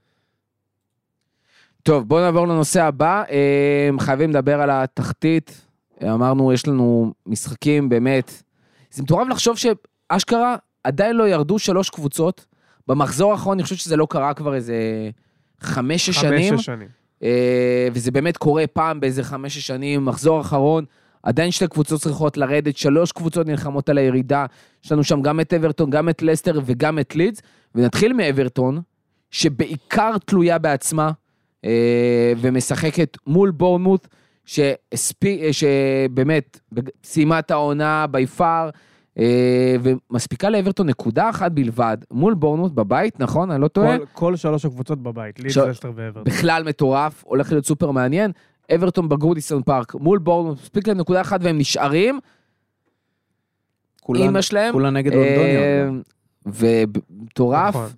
טוב, בואו נעבור לנושא הבא. אה, חייבים לדבר על התחתית. אמרנו, יש לנו משחקים באמת. זה מטורף לחשוב שאשכרה עדיין לא ירדו שלוש קבוצות. במחזור האחרון אני חושב שזה לא קרה כבר איזה חמש-שש שנים. חמש-שש שנים. אה, וזה באמת קורה פעם באיזה חמש-שש שנים, מחזור אחרון, עדיין שתי קבוצות צריכות לרדת, שלוש קבוצות נלחמות על הירידה. יש לנו שם גם את אברטון, גם את לסטר וגם את לידס. ונתחיל מאברטון, שבעיקר תלויה בעצמה, אה, ומשחקת מול בורנמוט, שהספיק, אה, שבאמת סיימה את העונה בי פאר, אה, ומספיקה לאברטון נקודה אחת בלבד, מול בורנמוט בבית, נכון? אני לא טועה? כל, כל שלוש הקבוצות בבית, לידס, לסטר ואברטון. בכלל מטורף, הולך להיות סופר מעניין. אברטון בגרודיסון פארק מול בורנמוט, מספיק להם נקודה אחת והם נשארים. כולן- אימא שלהם. כולה נגד אה, לונדוניות. ומטורף. נכון.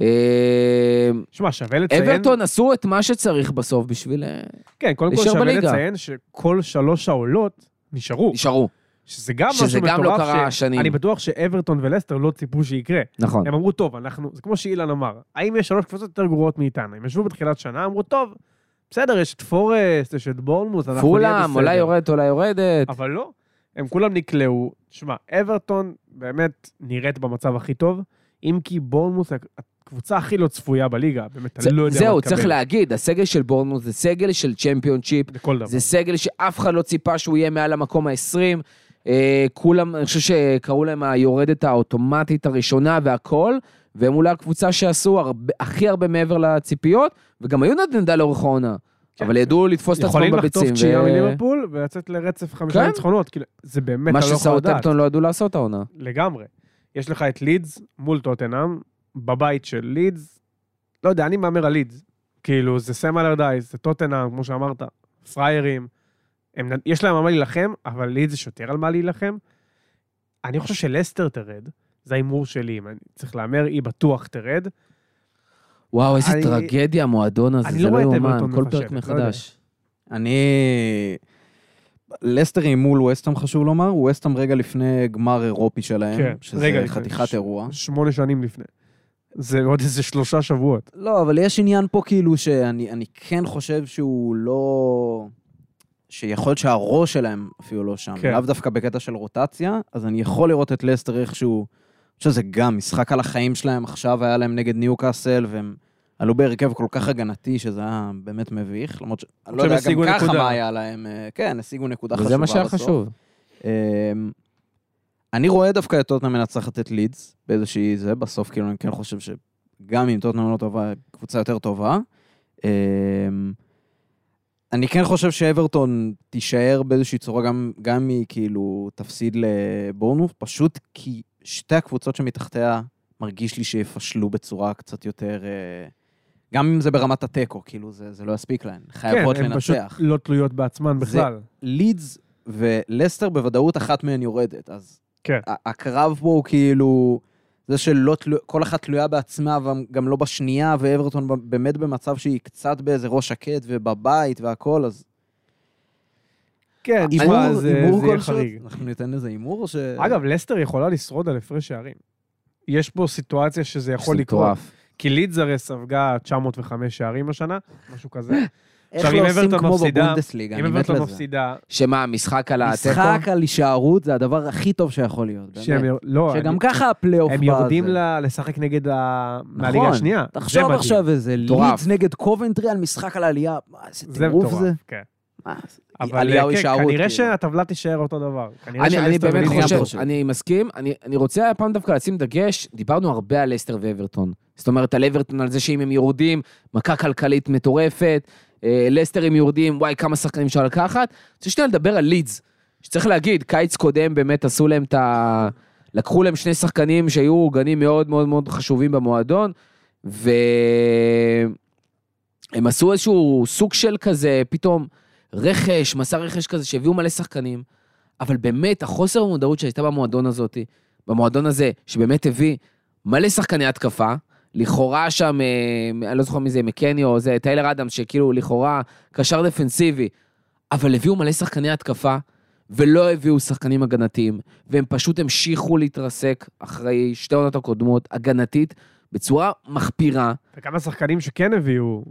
אה, שמע, שווה לציין... אברטון עשו את מה שצריך בסוף בשביל... אה, כן, קודם כל שווה בליגה. לציין שכל שלוש העולות נשארו. נשארו. שזה גם שזה משהו גם מטורף. לא קרה ש- שנים. אני בטוח שאברטון ולסטר לא ציפו שיקרה. נכון. הם אמרו, טוב, אנחנו, זה כמו שאילן אמר, האם יש שלוש קבוצות יותר גרועות מאיתנו? הם ישבו בתחילת שנה, אמרו, טוב, בסדר, יש את פורסט, יש את בורנמוס, אנחנו נהיה בסדר. פולאם, אולי יורדת, אולי יורדת. אבל לא, הם כולם נקלעו. שמע, אברטון באמת נראית במצב הכי טוב, אם כי בורנמוס הקבוצה הכי לא צפויה בליגה, באמת, זה- אני לא יודע מה זהו, תקבל. צריך להגיד, הסגל של בורנמוט זה סגל של צ'מפיונשיפ, בכל דבר. זה סגל שאף אחד לא ציפה שהוא יהיה מעל המקום ה-20. אה, כולם, אני חושב שקראו להם היורדת האוטומטית הראשונה והכל, והם אולי הקבוצה שעשו הרבה, הכי הרבה מעבר לציפיות, וגם היו נדנדה לאורך העונה. אבל ידעו לתפוס את עצמם יכולים לחטוף בביצים. תשיעייה ו- מליברפול ולצאת לרצף חמישה כן. ניצחונות. כאילו, זה באמת, מה אתה לא יכול לדעת. שסאוטהמפטון לא ידעו לעשות העונה. לגמרי. יש לך את לידס מול טוטנאם, בבית של לידס. לא יודע, אני מהמר על לידס. כאילו, זה סם אלרדייס, זה טוטנאם, כמו שאמרת, פריירים. הם, יש להם על מה להילחם, אבל לידס יש יותר על מה להילחם. אני חושב שלסטר תרד, זה ההימור שלי, אם אני צריך להמר, היא בטוח תרד. וואו, איזה אני- טרגדיה המועדון הזה, זה לא לא יאומן, כל פרק לא מחדש. אני... לסטרים מול וסטאם חשוב לומר, וסטאם רגע לפני גמר אירופי שלהם, כן, שזה. חתיכת ש- אירוע. שמונה שנים לפני. זה עוד איזה שלושה שבועות. לא, אבל יש עניין פה כאילו שאני אני כן חושב שהוא לא... שיכול להיות שהראש שלהם אפילו לא שם, כן. לאו דווקא בקטע של רוטציה, אז אני יכול לראות את לסטר איכשהו, חושב שזה גם משחק על החיים שלהם, עכשיו היה להם נגד ניוקאסל, והם עלו בהרכב כל כך הגנתי, שזה היה באמת מביך, למרות ש... לא יודע גם השיגו ככה נקודה. מה היה להם, אה, כן, השיגו נקודה חשובה וזה מה שהיה בסוף. חשוב. אמ, אני רואה דווקא את טוטנאם מנצחת את לידס באיזושהי זה, בסוף כאילו אני כן חושב שגם אם טוטנאם לא טובה, קבוצה יותר טובה. אמ, אני כן חושב שאברטון תישאר באיזושהי צורה, גם, גם אם היא כאילו תפסיד לבורנוף, פשוט כי שתי הקבוצות שמתחתיה מרגיש לי שיפשלו בצורה קצת יותר... אה, גם אם זה ברמת התיקו, כאילו זה, זה לא יספיק להן, חייבות כן, הן פשוט לנצח. לא תלויות בעצמן זה- בכלל. לידס ולסטר בוודאות אחת מהן יורדת, אז כן. הקרב פה הוא כאילו, זה שלא תלו, כל אחת תלויה בעצמה וגם לא בשנייה, ואברטון באמת במצב שהיא קצת באיזה ראש שקט ובבית והכל, אז כן, תשמע, זה יהיה? חריג. אנחנו ניתן לזה הימור או ש... אגב, לסטר יכולה לשרוד על הפרש שערים. יש פה סיטואציה שזה יכול לקרות. כי לידס הרי ספגה 905 שערים השנה, משהו כזה. איך עכשיו, לא אם עושים אברטון כמו מפסידה- בבונדסליגה, אם אני מת אברטון לזה. מפסידה, שמה, משחק על התיקו? משחק על הישארות זה הדבר הכי טוב שיכול להיות, באמת. לא, שגם ככה הפלייאוף הם בא יורדים זה. ל- לשחק נגד ה... מהליגה נכון. השנייה. זה תחשוב. עכשיו איזה. לידס נגד קובנטרי על משחק על העלייה, מה, איזה זה מטורף, זה. אבל עלייה או כן, הישארות, כנראה כאילו. שהטבלה תישאר אותו דבר. כנראה אני, אני באמת חושב, חושב. אני מסכים, אני, אני רוצה הפעם דווקא לשים דגש, דיברנו הרבה על לסטר ואברטון. זאת אומרת, על אברטון, על זה שאם הם יורדים, מכה כלכלית מטורפת, אה, לסטר הם יורדים, וואי, כמה שחקנים אפשר לקחת. אני רוצה שנייה לדבר על לידס, שצריך להגיד, קיץ קודם באמת עשו להם את ה... לקחו להם שני שחקנים שהיו עוגנים מאוד מאוד מאוד חשובים במועדון, והם עשו איזשהו סוג של כזה, פתאום רכש, מסע רכש כזה, שהביאו מלא שחקנים. אבל באמת, החוסר המודעות שהייתה במועדון הזאת, במועדון הזה, שבאמת הביא מלא שחקני התקפה, לכאורה שם, אה, אני לא זוכר מי זה, מקני או זה, טיילר אדמס, שכאילו לכאורה קשר דפנסיבי, אבל הביאו מלא שחקני התקפה, ולא הביאו שחקנים הגנתיים, והם פשוט המשיכו להתרסק אחרי שתי עונות הקודמות, הגנתית, בצורה מחפירה. וכמה שחקנים שכן הביאו,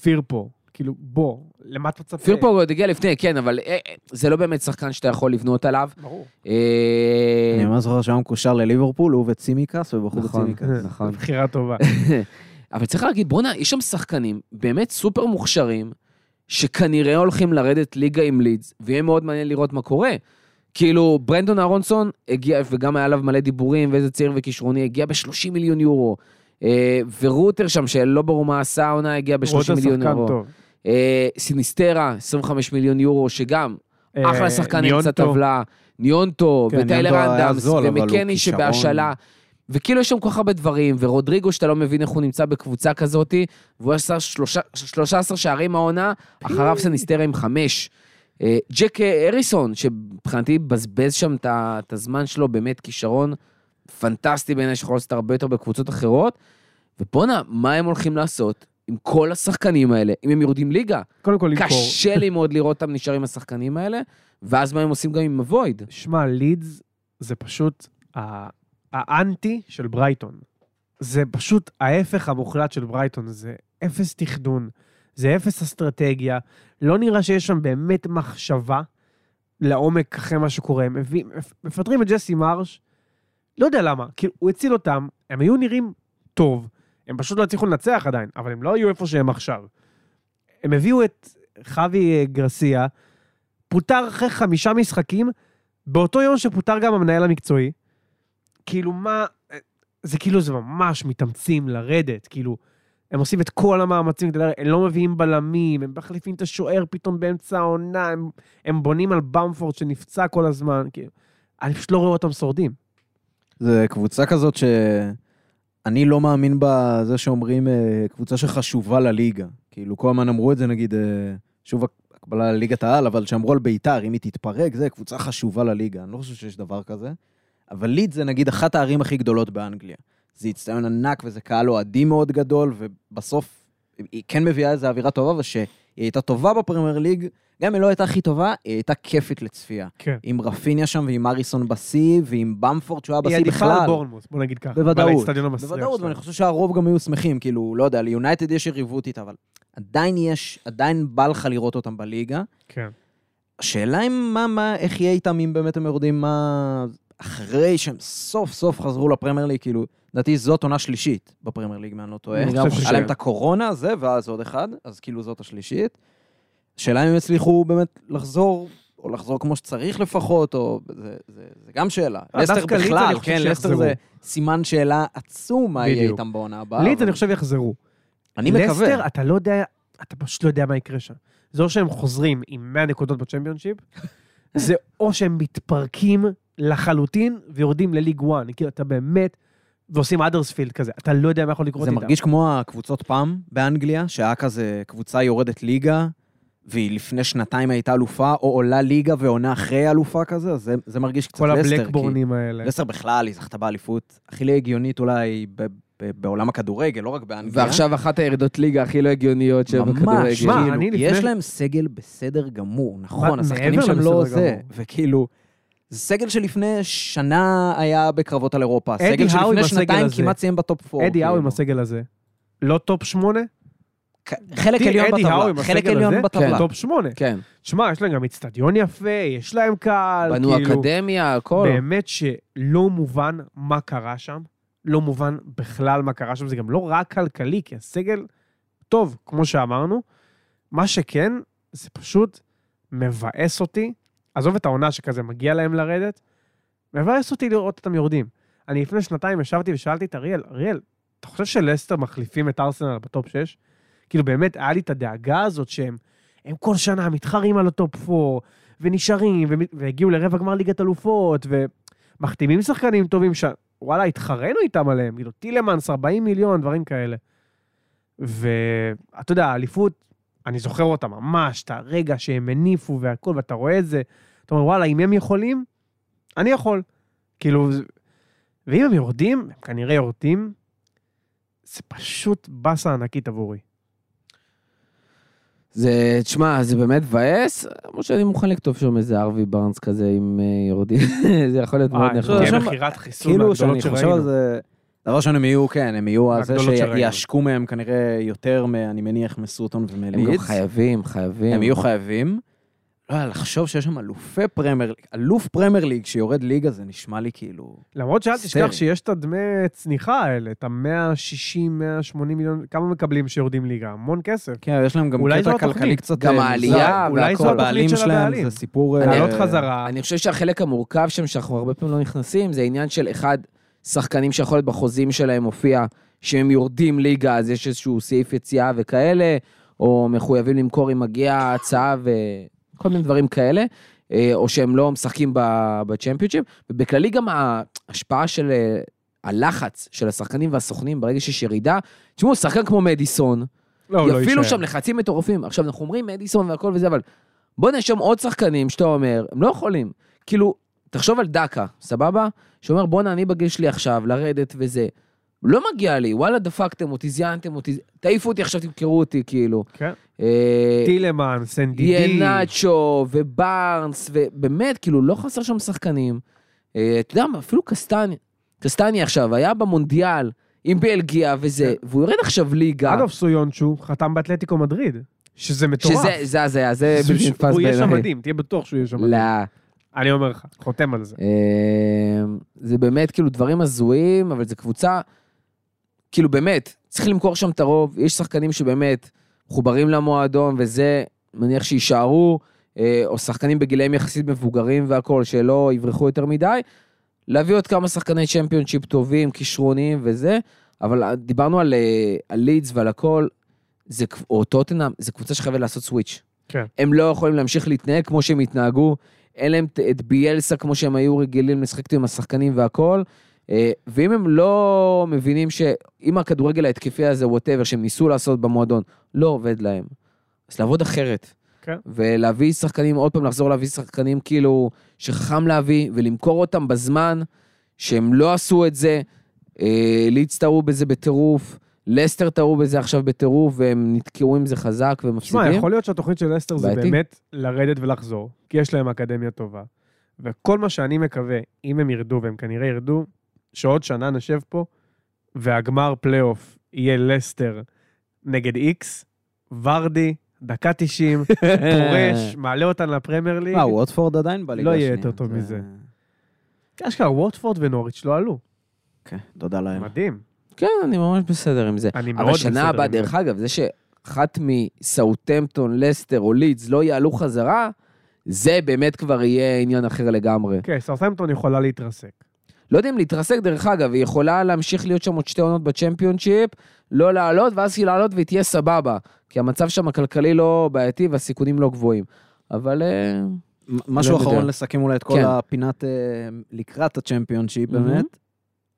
פירפו, כאילו, בוא, למה אתה מצפה? פירפו עוד הגיע לפני, כן, אבל אה, אה, זה לא באמת שחקן שאתה יכול לבנות עליו. ברור. אה, אני ממש זוכר שהיום מקושר לליברפול, הוא וצימקס, ובחור נכון. בצימקס. נכון. בחירה טובה. אבל צריך להגיד, בואנה, יש שם שחקנים באמת סופר מוכשרים, שכנראה הולכים לרדת ליגה עם לידס, ויהיה מאוד מעניין לראות מה קורה. כאילו, ברנדון אהרונסון הגיע, וגם היה עליו מלא דיבורים, ואיזה צעיר וכישרוני, הגיע ב-30 מיליון יורו. ורוטר שם, שלא ברור מה עשה העונה, הגיע ב-30 רוטר מיליון שחקן יורו. טוב. אה, סיניסטרה, 25 מיליון יורו, שגם אחלה אה, שחקן אמצע. טבלה, ניונטו, כן, וטיילר הוא ומקני. שבהשאלה. וכאילו יש שם כל כך הרבה דברים, ורודריגו שאתה לא מבין איך הוא נמצא בקבוצה כזאת, והוא עשה שלושה- 13 שערים העונה, אחריו סניסטרה עם חמש. אה, ג'ק האריסון, שמבחינתי בזבז שם את הזמן שלו, באמת כישרון פנטסטי בעיניי, שיכול לעשות הרבה יותר בקבוצות אחרות. ובואנה, מה הם הולכים לעשות עם כל השחקנים האלה, אם הם יורדים ליגה? קודם כל למכור. קשה לי מאוד לראות אותם נשארים עם השחקנים האלה, ואז מה הם עושים גם עם הוויד. שמע, לידס זה פשוט האנטי של ברייטון. זה פשוט ההפך המוחלט של ברייטון, זה אפס תכנון, זה אפס אסטרטגיה, לא נראה שיש שם באמת מחשבה לעומק אחרי מה שקורה. הם מפטרים את ג'סי מרש, לא יודע למה, כאילו, הוא הציל אותם, הם היו נראים טוב, הם פשוט לא הצליחו לנצח עדיין, אבל הם לא היו איפה שהם עכשיו. הם הביאו את חווי גרסיה, פוטר אחרי חמישה משחקים, באותו יום שפוטר גם המנהל המקצועי. כאילו, מה... זה כאילו, זה ממש מתאמצים לרדת, כאילו, הם עושים את כל המאמצים כדי להראה, הם לא מביאים בלמים, הם מחליפים את השוער פתאום באמצע העונה, הם, הם בונים על במפורד שנפצע כל הזמן, כאילו, אני פשוט לא רואה אותם שורדים. זה קבוצה כזאת שאני לא מאמין בזה שאומרים אה, קבוצה שחשובה לליגה. כאילו, כל הזמן אמרו את זה, נגיד, אה, שוב הקבלה לליגת העל, אבל שאמרו על ביתר, אם היא תתפרק, זה קבוצה חשובה לליגה. אני לא חושב שיש דבר כזה. אבל ליד זה נגיד אחת הערים הכי גדולות באנגליה. זה הצטיון ענק וזה קהל אוהדים מאוד גדול, ובסוף היא כן מביאה איזו אווירה טובה, ושהיא הייתה טובה בפרמייר ליג, גם אם היא לא הייתה הכי טובה, היא הייתה כיפית לצפייה. כן. עם רפיניה שם ועם אריסון בשיא, ועם במפורד שהוא היה היא בשיא עדיפה על בכלל. בורנמוס, בוא נגיד ככה. בוודאות. בוודאות. ואני חושב שהרוב גם היו שמחים, כאילו, לא יודע, ליונייטד יש יריבות איתה, אבל עדיין יש, עדיין בא לך לראות אותם בליגה. כן. השאלה אם מה, מה, איך יהיה איתם, אם באמת הם יורדים, מה... אחרי שהם סוף סוף חזרו לפרמייר ליג, כאילו, לדעתי זאת עונה שלישית בפרמייר ליג, אם אני לא טועה. אני חושב היה להם את הקורונה, זה, ואז עוד אחד, אז כאילו זאת השלישית. השאלה אם הם יצליחו באמת לחזור, או לחזור כמו שצריך לפחות, או... זה, זה, זה גם שאלה. אה, לסטר בכלל, כן, לסטר. זה סימן שאלה עצום מה יהיה. איתם בעונה הבאה. לידס אני חושב יחזרו. אני מקווה. לסטר, אתה לא יודע, אתה פשוט לא יודע מה יקרה שם. זה או שהם חוזרים עם 100 נקודות בצ'מפיונשיפ, זה או שהם מתפרקים לחלוטין ויורדים לליג 1. כאילו, אתה באמת, ועושים אדרספילד כזה, אתה לא יודע מה יכול לקרות זה איתם. מרגיש כמו הקבוצות פעם באנגליה, שהיה כזה קבוצה יורדת ליגה, והיא לפני שנתיים הייתה אלופה, או עולה ליגה ועונה אחרי אלופה כזה, אז זה, זה מרגיש קצת כל לסטר. כי הבלקבורנים האלה. לסטר בכלל, היא זכתה באליפות הכי לא הגיונית אולי ב- ב- בעולם הכדורגל, לא רק באנגליה. ועכשיו אחת הירידות ליגה הכי לא הגיוניות ממש, שבכדורגל. שמע, כאילו, אני יש לפני- להם סגל בסדר גמור, נכון, מה, השחקנים שם לא זה, גמור. וכאילו, זה סגל שלפני שנה היה בקרבות על אירופה, סגל שלפני שנתיים. כמעט סיים בטופ 4. עדי האו עם הסגל הזה. לא טופ 8? חלק עליון בטבלה, חלק עליון בטבלה. טופ 8. כן, שמע, יש להם גם אצטדיון יפה, יש להם קהל, בנו כאילו... אקדמיה, הכל. באמת שלא מובן מה קרה שם, לא מובן בכלל מה קרה שם, זה גם לא רק כלכלי, כי הסגל טוב, כמו שאמרנו. מה שכן, זה פשוט מבאס אותי, עזוב את העונה שכזה מגיע להם לרדת, מבאס אותי לראות אותם יורדים. אני לפני שנתיים ישבתי ושאלתי את אריאל, אריאל, אתה חושב שלסטר מחליפים את ארסנל בטופ 6? כאילו באמת, היה לי את הדאגה הזאת שהם הם כל שנה מתחרים על הטופ 4, ונשארים, והגיעו לרבע גמר ליגת אלופות, ומחתימים שחקנים טובים שוואלה, התחרנו איתם עליהם, כאילו טילמנס, 40 מיליון, דברים כאלה. ואתה יודע, האליפות, אני זוכר אותה ממש, את הרגע שהם הניפו והכל, ואתה רואה את זה, אתה אומר, וואלה, אם הם יכולים, אני יכול. כאילו, ואם הם יורדים, הם כנראה יורדים, זה פשוט באסה ענקית עבורי. זה, תשמע, זה באמת מבאס, למרות שאני מוכן לכתוב שם איזה ארווי בארנס כזה עם אה, יורדים, זה יכול להיות מאוד אה, נחמד. תהיה שם- מכירת חיסול כאילו שאני חושב. על זה... דבר ראשון, הם יהיו, כן, הם יהיו על זה. שיעשקו מהם כנראה יותר, אני מניח, מסוטון הם גם. חייבים, חייבים. הם יהיו חייבים. לא, לחשוב שיש שם אלופי פרמייר ליג, אלוף פרמייר ליג שיורד ליגה, זה נשמע לי כאילו... למרות שאל תשכח. שיש את הדמי צניחה האלה, את ה-160, 180 מיליון, כמה מקבלים שיורדים ליגה? המון כסף. כן, יש להם גם קטע. כלכלי קצת... גם אה, העלייה. אולי זו והכל. התוכנית הבעלים של שלהם הבעלים. זה סיפור... אה, לעלות חזרה. אני חושב שהחלק המורכב שם, שאנחנו הרבה פעמים לא נכנסים, זה עניין של אחד, שחקנים שיכול להיות בחוזים שלהם מופיע, שהם יורדים ליגה, אז יש איזשהו סעיף יציאה וכאלה, או מחויבים למכור אם מגיעה הצעה וכל מיני דברים כאלה, אה, או שהם לא משחקים ב- בצ'מפיונשיפ, ובכללי גם ההשפעה של אה, הלחץ של השחקנים והסוכנים ברגע שיש ירידה, תשמעו, שחקן כמו מדיסון, לא, לא יפעילו יישאר. שם לחצים מטורפים. עכשיו, אנחנו אומרים מדיסון והכל וזה, אבל בוא נרשום עוד שחקנים שאתה אומר, הם לא יכולים. כאילו, תחשוב על דקה, סבבה? שאומר, בואנה, אני בגיל שלי עכשיו, לרדת וזה. לא מגיע לי, וואלה, דפקתם אותי, זיינתם אותי, תעיפו אותי, עכשיו תמכרו אותי, כאילו. כן. אה, טילמן, סנדידי. יהיה נאצ'ו ובארנס, ובאמת, כאילו, לא חסר שם שחקנים. אה, אתה יודע מה, אפילו קסטני, קסטני עכשיו, היה במונדיאל עם בלגיה וזה, והוא יורד עכשיו ליגה. אגב, סויונצ'ו חתם באתלטיקו מדריד, שזה מטורף. שזה, זה הזיה, זה זה בלתי נתפס הוא יהיה שם בעיניי. מדהים, תהיה בטוח שהוא יהיה שם מדהים. לא. אני אומר לך, חותם על זה. אה, זה באמת כאילו דברים הזויים, אבל זו קבוצה, כאילו באמת, צריך למכור שם את הרוב, יש שחקנים שבאמת מחוברים למועדון וזה, מניח שיישארו, אה, או שחקנים בגילאים יחסית מבוגרים והכול, שלא יברחו יותר מדי, להביא עוד כמה שחקני צ'מפיונשיפ טובים, כישרוניים וזה, אבל דיברנו על, אה, על לידס ועל הכל, זה, או טוטנאם, זה קבוצה שחייבת לעשות switch. כן. הם לא יכולים להמשיך להתנהג כמו שהם התנהגו, אין להם את- ביאלסה כמו שהם היו רגילים לשחק עם השחקנים והכל. אה, ואם הם לא מבינים שאם הכדורגל ההתקפי הזה, whatever, שהם ניסו לעשות במועדון, לא עובד להם, אז לעבוד אחרת. כן. ולהביא שחקנים, עוד פעם לחזור להביא שחקנים כאילו שחכם להביא, ולמכור אותם בזמן שהם לא עשו את זה. אה, לידס טעו בזה בטירוף, לסטר טעו בזה עכשיו בטירוף, והם נתקעו עם זה חזק ומפסידים. תשמע, יכול להיות שהתוכנית של לסטר זה. באמת לרדת ולחזור, כי יש להם אקדמיה טובה. וכל מה שאני מקווה, אם הם ירדו, והם כנראה ירדו, שעוד שנה נשב פה, והגמר פלייאוף יהיה לסטר נגד איקס, ורדי, דקה 90, פורש, מעלה אותן לפרמייר ליג. אה, ווטפורד עדיין בליגה לא השנייה. יהיה יותר טוב זה- מזה. אשכרה, ווטפורד ונוריץ' לא עלו. כן, תודה להם. מדהים. כן, אני ממש בסדר עם זה. אני מאוד אבל בסדר שנה הבאה, עם זה. דרך אגב, זה שאחת מסאוטמפטון, לסטר או לידס לא יעלו חזרה, זה באמת כבר יהיה עניין אחר לגמרי. כן, סרסמפטון יכולה להתרסק. לא יודע אם להתרסק, דרך אגב, היא יכולה להמשיך להיות שם עוד שתי עונות בצ'מפיונשיפ, לא לעלות, ואז היא לעלות והיא תהיה סבבה. כי המצב שם הכלכלי לא בעייתי והסיכונים לא גבוהים. אבל אה, מ- משהו לא יודע. אחרון לסכם אולי את כל כן. הפינת אה, לקראת הצ'מפיונשיפ מהמם. באמת.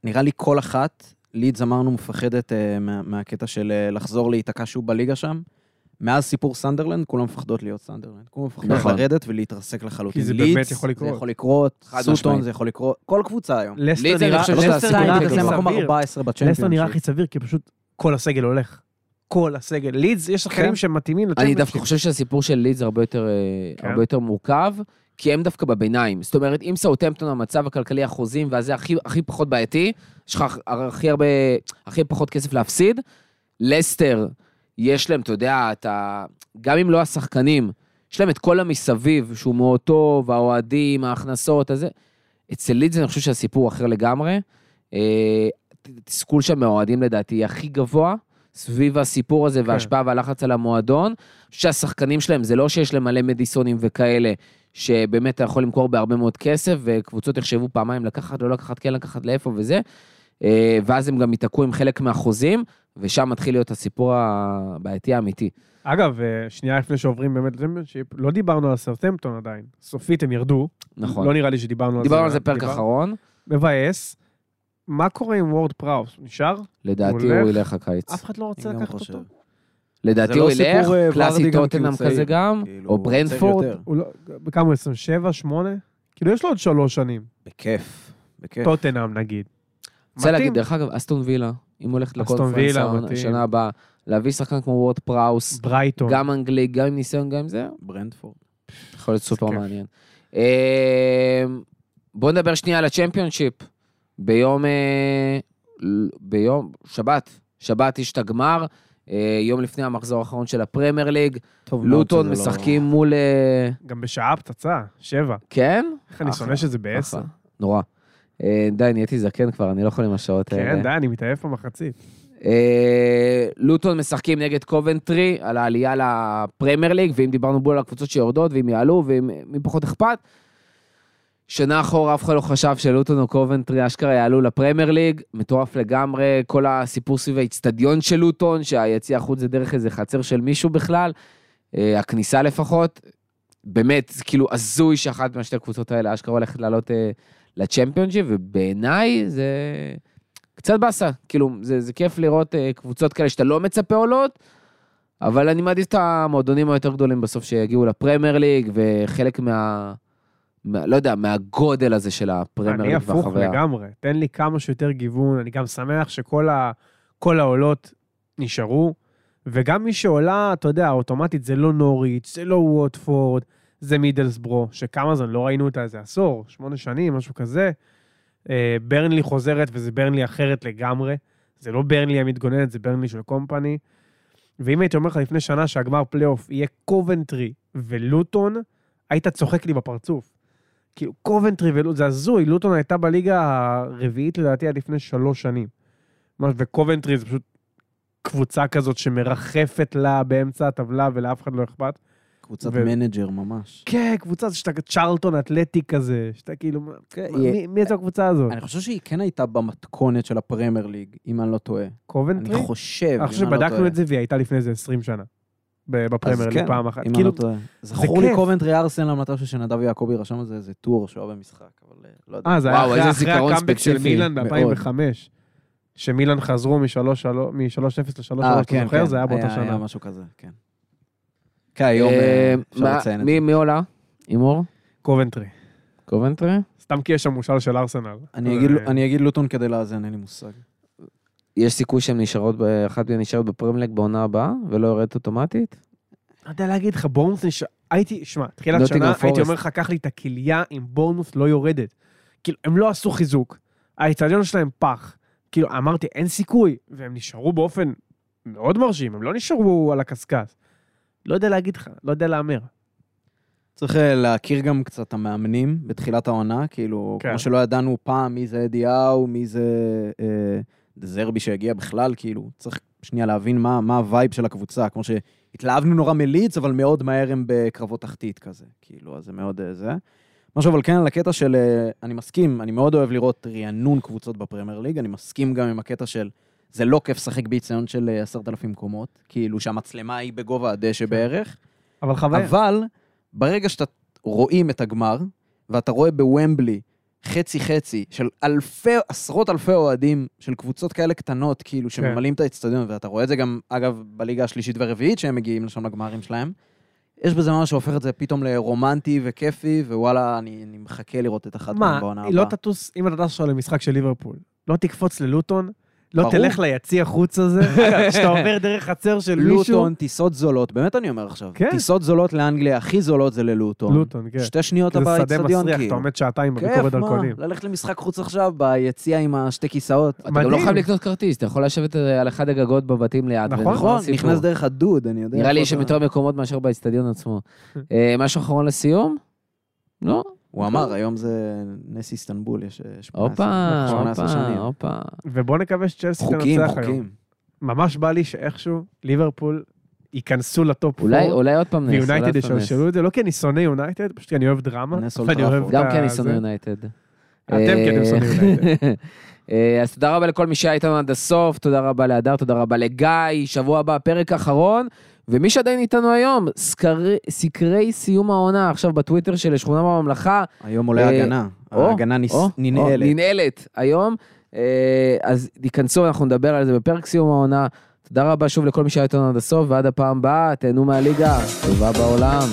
נראה לי כל אחת, לידס אמרנו מפחדת אה, מה- מהקטע של לחזור להיתקע שוב בליגה שם. מאז סיפור סנדרלנד, כולם מפחדות להיות סנדרלנד. כולם מפחדות נכון. לרדת ולהתרסק לחלוטין. כי זה לידס, באמת יכול לקרות. זה יכול לקרות, סוטון. זה יכול לקרות, כל קבוצה היום. לסטר אני נראה הכי סביר. 14 לסטר נראה הכי. סביר, כי פשוט כל הסגל הולך. כל הסגל. לידס, יש שחקנים כן. שמתאימים אני לצ'מפיונשיפ. דווקא חושב שהסיפור של לידס הרבה יותר, אה, כן. הרבה יותר מורכב, כי הם דווקא בביניים. זאת אומרת, אם סאוטמפטון המצב הכלכלי החוזים, והזה הכי, הכי פחות בעייתי, יש לך הכי הרבה, הכי פחות כסף להפסיד. לסטר, יש להם, אתה יודע, אתה, גם אם לא השחקנים, יש להם את כל המסביב, שהוא מאוד טוב, האוהדים, ההכנסות, הזה. אצל לידס אני חושב שהסיפור אחר לגמרי. אה, תסכול שם מהאוהדים לדעתי הכי גבוה, סביב הסיפור הזה כן. וההשפעה והלחץ על המועדון. שהשחקנים שלהם, זה לא שיש להם מלא מדיסונים וכאלה, שבאמת אתה יכול למכור בהרבה מאוד כסף, וקבוצות יחשבו פעמיים לקחת, לא לקחת, כן לקחת, לאיפה וזה. אה, ואז הם גם ייתקעו עם חלק מהחוזים, ושם מתחיל להיות הסיפור הבעייתי האמיתי. אגב, אה, שנייה לפני שעוברים באמת לצ'מפיונשיפ, לא דיברנו על סרטמפטון עדיין. סופית הם ירדו. נכון. לא נראה לי שדיברנו על זה. דיברנו על זה פרק דיבר- אחרון, מבאס. מה קורה עם וורד פראוס? נשאר? לדעתי הוא. ילך הקיץ. אף אחד לא רוצה לקחת חושב. אותו. לדעתי הוא לא ילך, אה, קלאסי גם טוטנאם כזה. גם, כאילו, או ברנפורד. הוא לא... בכמה הוא? 27? 8? כאילו, יש לו עוד שלוש שנים. בכיף, בכיף. טוטנאם נגיד. רוצה להגיד. דרך אגב, אסטון וילה, אם הולכת לקונפרנס. השנה הבאה, להביא שחקן כמו וורד פראוס, ברייטון. גם אנגלי, גם עם ניסיון, גם עם זה, ברנפורד. יכול להיות סופר. מעניין. אה, בואו נדבר שנייה על הצ'מפיונשיפ. ביום, אה, ביום, שבת, שבת יש את הגמר, אה, יום לפני המחזור האחרון של הפרמייר ליג, לוטון לא- משחקים מול... אה, גם בשעה פצצה, שבע. כן? איך אני שונא שזה בעשר. אחלה, נורא. אה, די, נהייתי זקן כבר, אני לא יכול עם השעות האלה. כן, די, אני מתעייף במחצית. אה, לוטון משחקים נגד קובנטרי על העלייה לפרמייר ליג, ואם דיברנו בול על הקבוצות שיורדות, ואם יעלו, ומי פחות אכפת. שנה אחורה אף אחד לא חשב שלוטון או קובנטרי אשכרה יעלו לפרמייר ליג, מטורף לגמרי, כל הסיפור סביב האיצטדיון של לוטון, שהיציע החוץ זה דרך איזה חצר של מישהו בכלל, אה, הכניסה לפחות, באמת, זה כאילו הזוי שאחת מהשתי הקבוצות האלה אשכרה הולכת לעלות לצ'מפיונשיפ, ובעיניי זה קצת באסה, כאילו, זה, זה כיף לראות אה, קבוצות כאלה שאתה לא מצפה עולות, אבל אני מעדיף את המועדונים היותר גדולים בסוף שיגיעו לפרמייר ליג, וחלק מה... מה, לא יודע, מהגודל הזה של הפרמייר אני ליג הפוך והחוויה. לגמרי. תן לי כמה שיותר גיוון, אני גם שמח שכל ה... כל העולות נשארו, וגם מי שעולה, אתה יודע, אוטומטית זה לא נוריץ', זה לא ווטפורד, זה מידלסברו, שכמה זמן לא ראינו אותה איזה עשור, שמונה שנים, משהו כזה. אה, ברנלי חוזרת, וזה ברנלי אחרת לגמרי. זה לא ברנלי המתגוננת, זה ברנלי של קומפני. ואם הייתי אומר לך לפני שנה שהגמר פלייאוף יהיה קובנטרי ולוטון, היית צוחק לי בפרצוף. כאילו, קובנטרי ולוטון, זה הזוי, לוטון הייתה בליגה הרביעית לדעתי עד לפני שלוש שנים. וקובנטרי זה פשוט קבוצה כזאת שמרחפת לה באמצע הטבלה ולאף אחד לא אכפת. קבוצת ו- manager ממש. כן, קבוצה שאתה צ'רלטון אתלטי כזה, שאתה כאילו, כן, מה- היא- מי- מי זו הקבוצה הזאת? אני חושב שהיא כן הייתה במתכונת של הפרמייר ליג, אם אני לא טועה. אני קובנטרי? חושב, אני חושב אני לא שבדקנו טועה. את זה והיא הייתה לפני איזה 20 שנה. בפרמייר ליג כן, פעם אחת. אם אני כאילו, לא טועה. זכור לי. קובנטרי ארסנל, מתישהו שנדב יעקבי רשם על זה איזה טור שהוא היה במשחק, אבל אה, לא יודע. אה, זה היה אחרי- הקאמבק של. מילאן מאוד. ב-2005. שמילאן חזרו מ-3-0 ל-3-3, אה, אתה זוכר? זה היה באותה היה שנה. משהו כזה, כן. כן, היום אה, אה, אפשר לציין את זה. מי עולה? הימור? קובנטרי. קובנטרי? סתם כי יש שם מושל של ארסנל. אני אגיד- אני אגיד לוטון כדי לאזן, אין לי מושג. יש סיכוי שהן נשארות, אחת מהן נשארת בפרמלק בעונה הבאה, ולא יורדת אוטומטית? לא יודע להגיד לך, בורנוס נש... הייתי, שמע, תחילת שנה הייתי. אומר לך, קח לי את הכליה אם בורנוס לא יורדת. כאילו, הם לא עשו חיזוק, האיצטדיון שלהם פח. כאילו, אמרתי, אין סיכוי, והם נשארו באופן מאוד מרשים, הם לא נשארו על הקשקש. לא יודע להגיד לך, לא יודע להמר. צריך אה, להכיר גם קצת את המאמנים בתחילת העונה, כאילו, כן. כמו שלא ידענו פעם מי זה אדי האו, מי זה אה, דזרבי שהגיע בכלל, כאילו, צריך שנייה להבין מה, מה ה vibe של הקבוצה, כמו שהתלהבנו נורא מלידס, אבל מאוד מהר הם בקרבות תחתית כזה, כאילו, אז זה מאוד אה, זה. משהו אבל כן על הקטע של, אה, אני מסכים, אני מאוד אוהב לראות רענון קבוצות בפרמייר ליג, אני מסכים גם עם הקטע של, זה לא כיף לשחק באיצטדיון של אה, עשרת אלפים קומות, כאילו שהמצלמה היא בגובה הדשא בערך, אבל חוויה. אבל ברגע שאתה רואים את הגמר, ואתה רואה בוומבלי חצי-חצי של אלפי, עשרות אלפי אוהדים של קבוצות כאלה קטנות, כאילו, שממלאים את האצטדיון, ואתה רואה את זה גם, אגב, בליגה השלישית והרביעית שהם מגיעים לשם לגמרים שלהם, יש בזה משהו שהופך את זה פתאום לרומנטי וכיפי, ווואלה, אני, אני מחכה לראות את אחת מה, מהם בעונה היא הבאה. לא תטוס, אם אתה טס עכשיו למשחק של ליברפול, לא תקפוץ ללוטון, לא ברור. תלך ליציע חוץ הזה, שאתה עובר דרך חצר של מישהו. לוטון, טיסות זולות, באמת אני אומר עכשיו, כן. טיסות זולות לאנגליה, הכי זולות זה ללוטון. לוטון, כן. שתי שניות כי אתה זה שדה מסריח, אתה כאילו. עומד שעתיים כיף, בביקורת מה? דרכונים. ללכת למשחק חוץ עכשיו ביציע עם השתי כיסאות. אתה גם לא. חייב לקנות כרטיס, אתה יכול לשבת אה, על אחד הגגות בבתים ליד. נכון, נכון. נכנס דרך הדוד, אני יודע. נראה לי יש שם יותר מקומות מאשר באצטדיון עצמו. אה, משהו אחרון לסיום? לא? הוא אמר, היום זה נס איסטנבול, יש אה, 18 הופה, 18 הופה, שנים. הופה. ובוא נקווה שצ'לסי חוקים, תנצח היום. חוקים. ממש בא לי שאיכשהו ליברפול ייכנסו ל top אולי, four, אולי עוד פעם נס. אולי ויונייטד עוד פעם נס. ישלשלו את זה, לא כי אני שונא יונייטד, פשוט כי אני אוהב דרמה. גם כי אני זה. שונא יונייטד. אתם כי אתם שונאים יונייטד. אה, אז תודה רבה לכל מי שהיה איתנו עד הסוף, תודה רבה להדר, תודה רבה לגיא, שבוע הבא, פרק אחרון. ומי שעדיין איתנו היום, סקרי, סקרי סיום העונה, עכשיו בטוויטר של שכונה בממלכה. היום עולה אה, הגנה. או, ההגנה נס- או, או, ננעלת. ננעלת היום. אה, אז תיכנסו, אנחנו נדבר על זה בפרק סיום העונה. תודה רבה שוב לכל מי שהיה איתנו עד הסוף, ועד הפעם הבאה, תהנו מהליגה, טובה בעולם.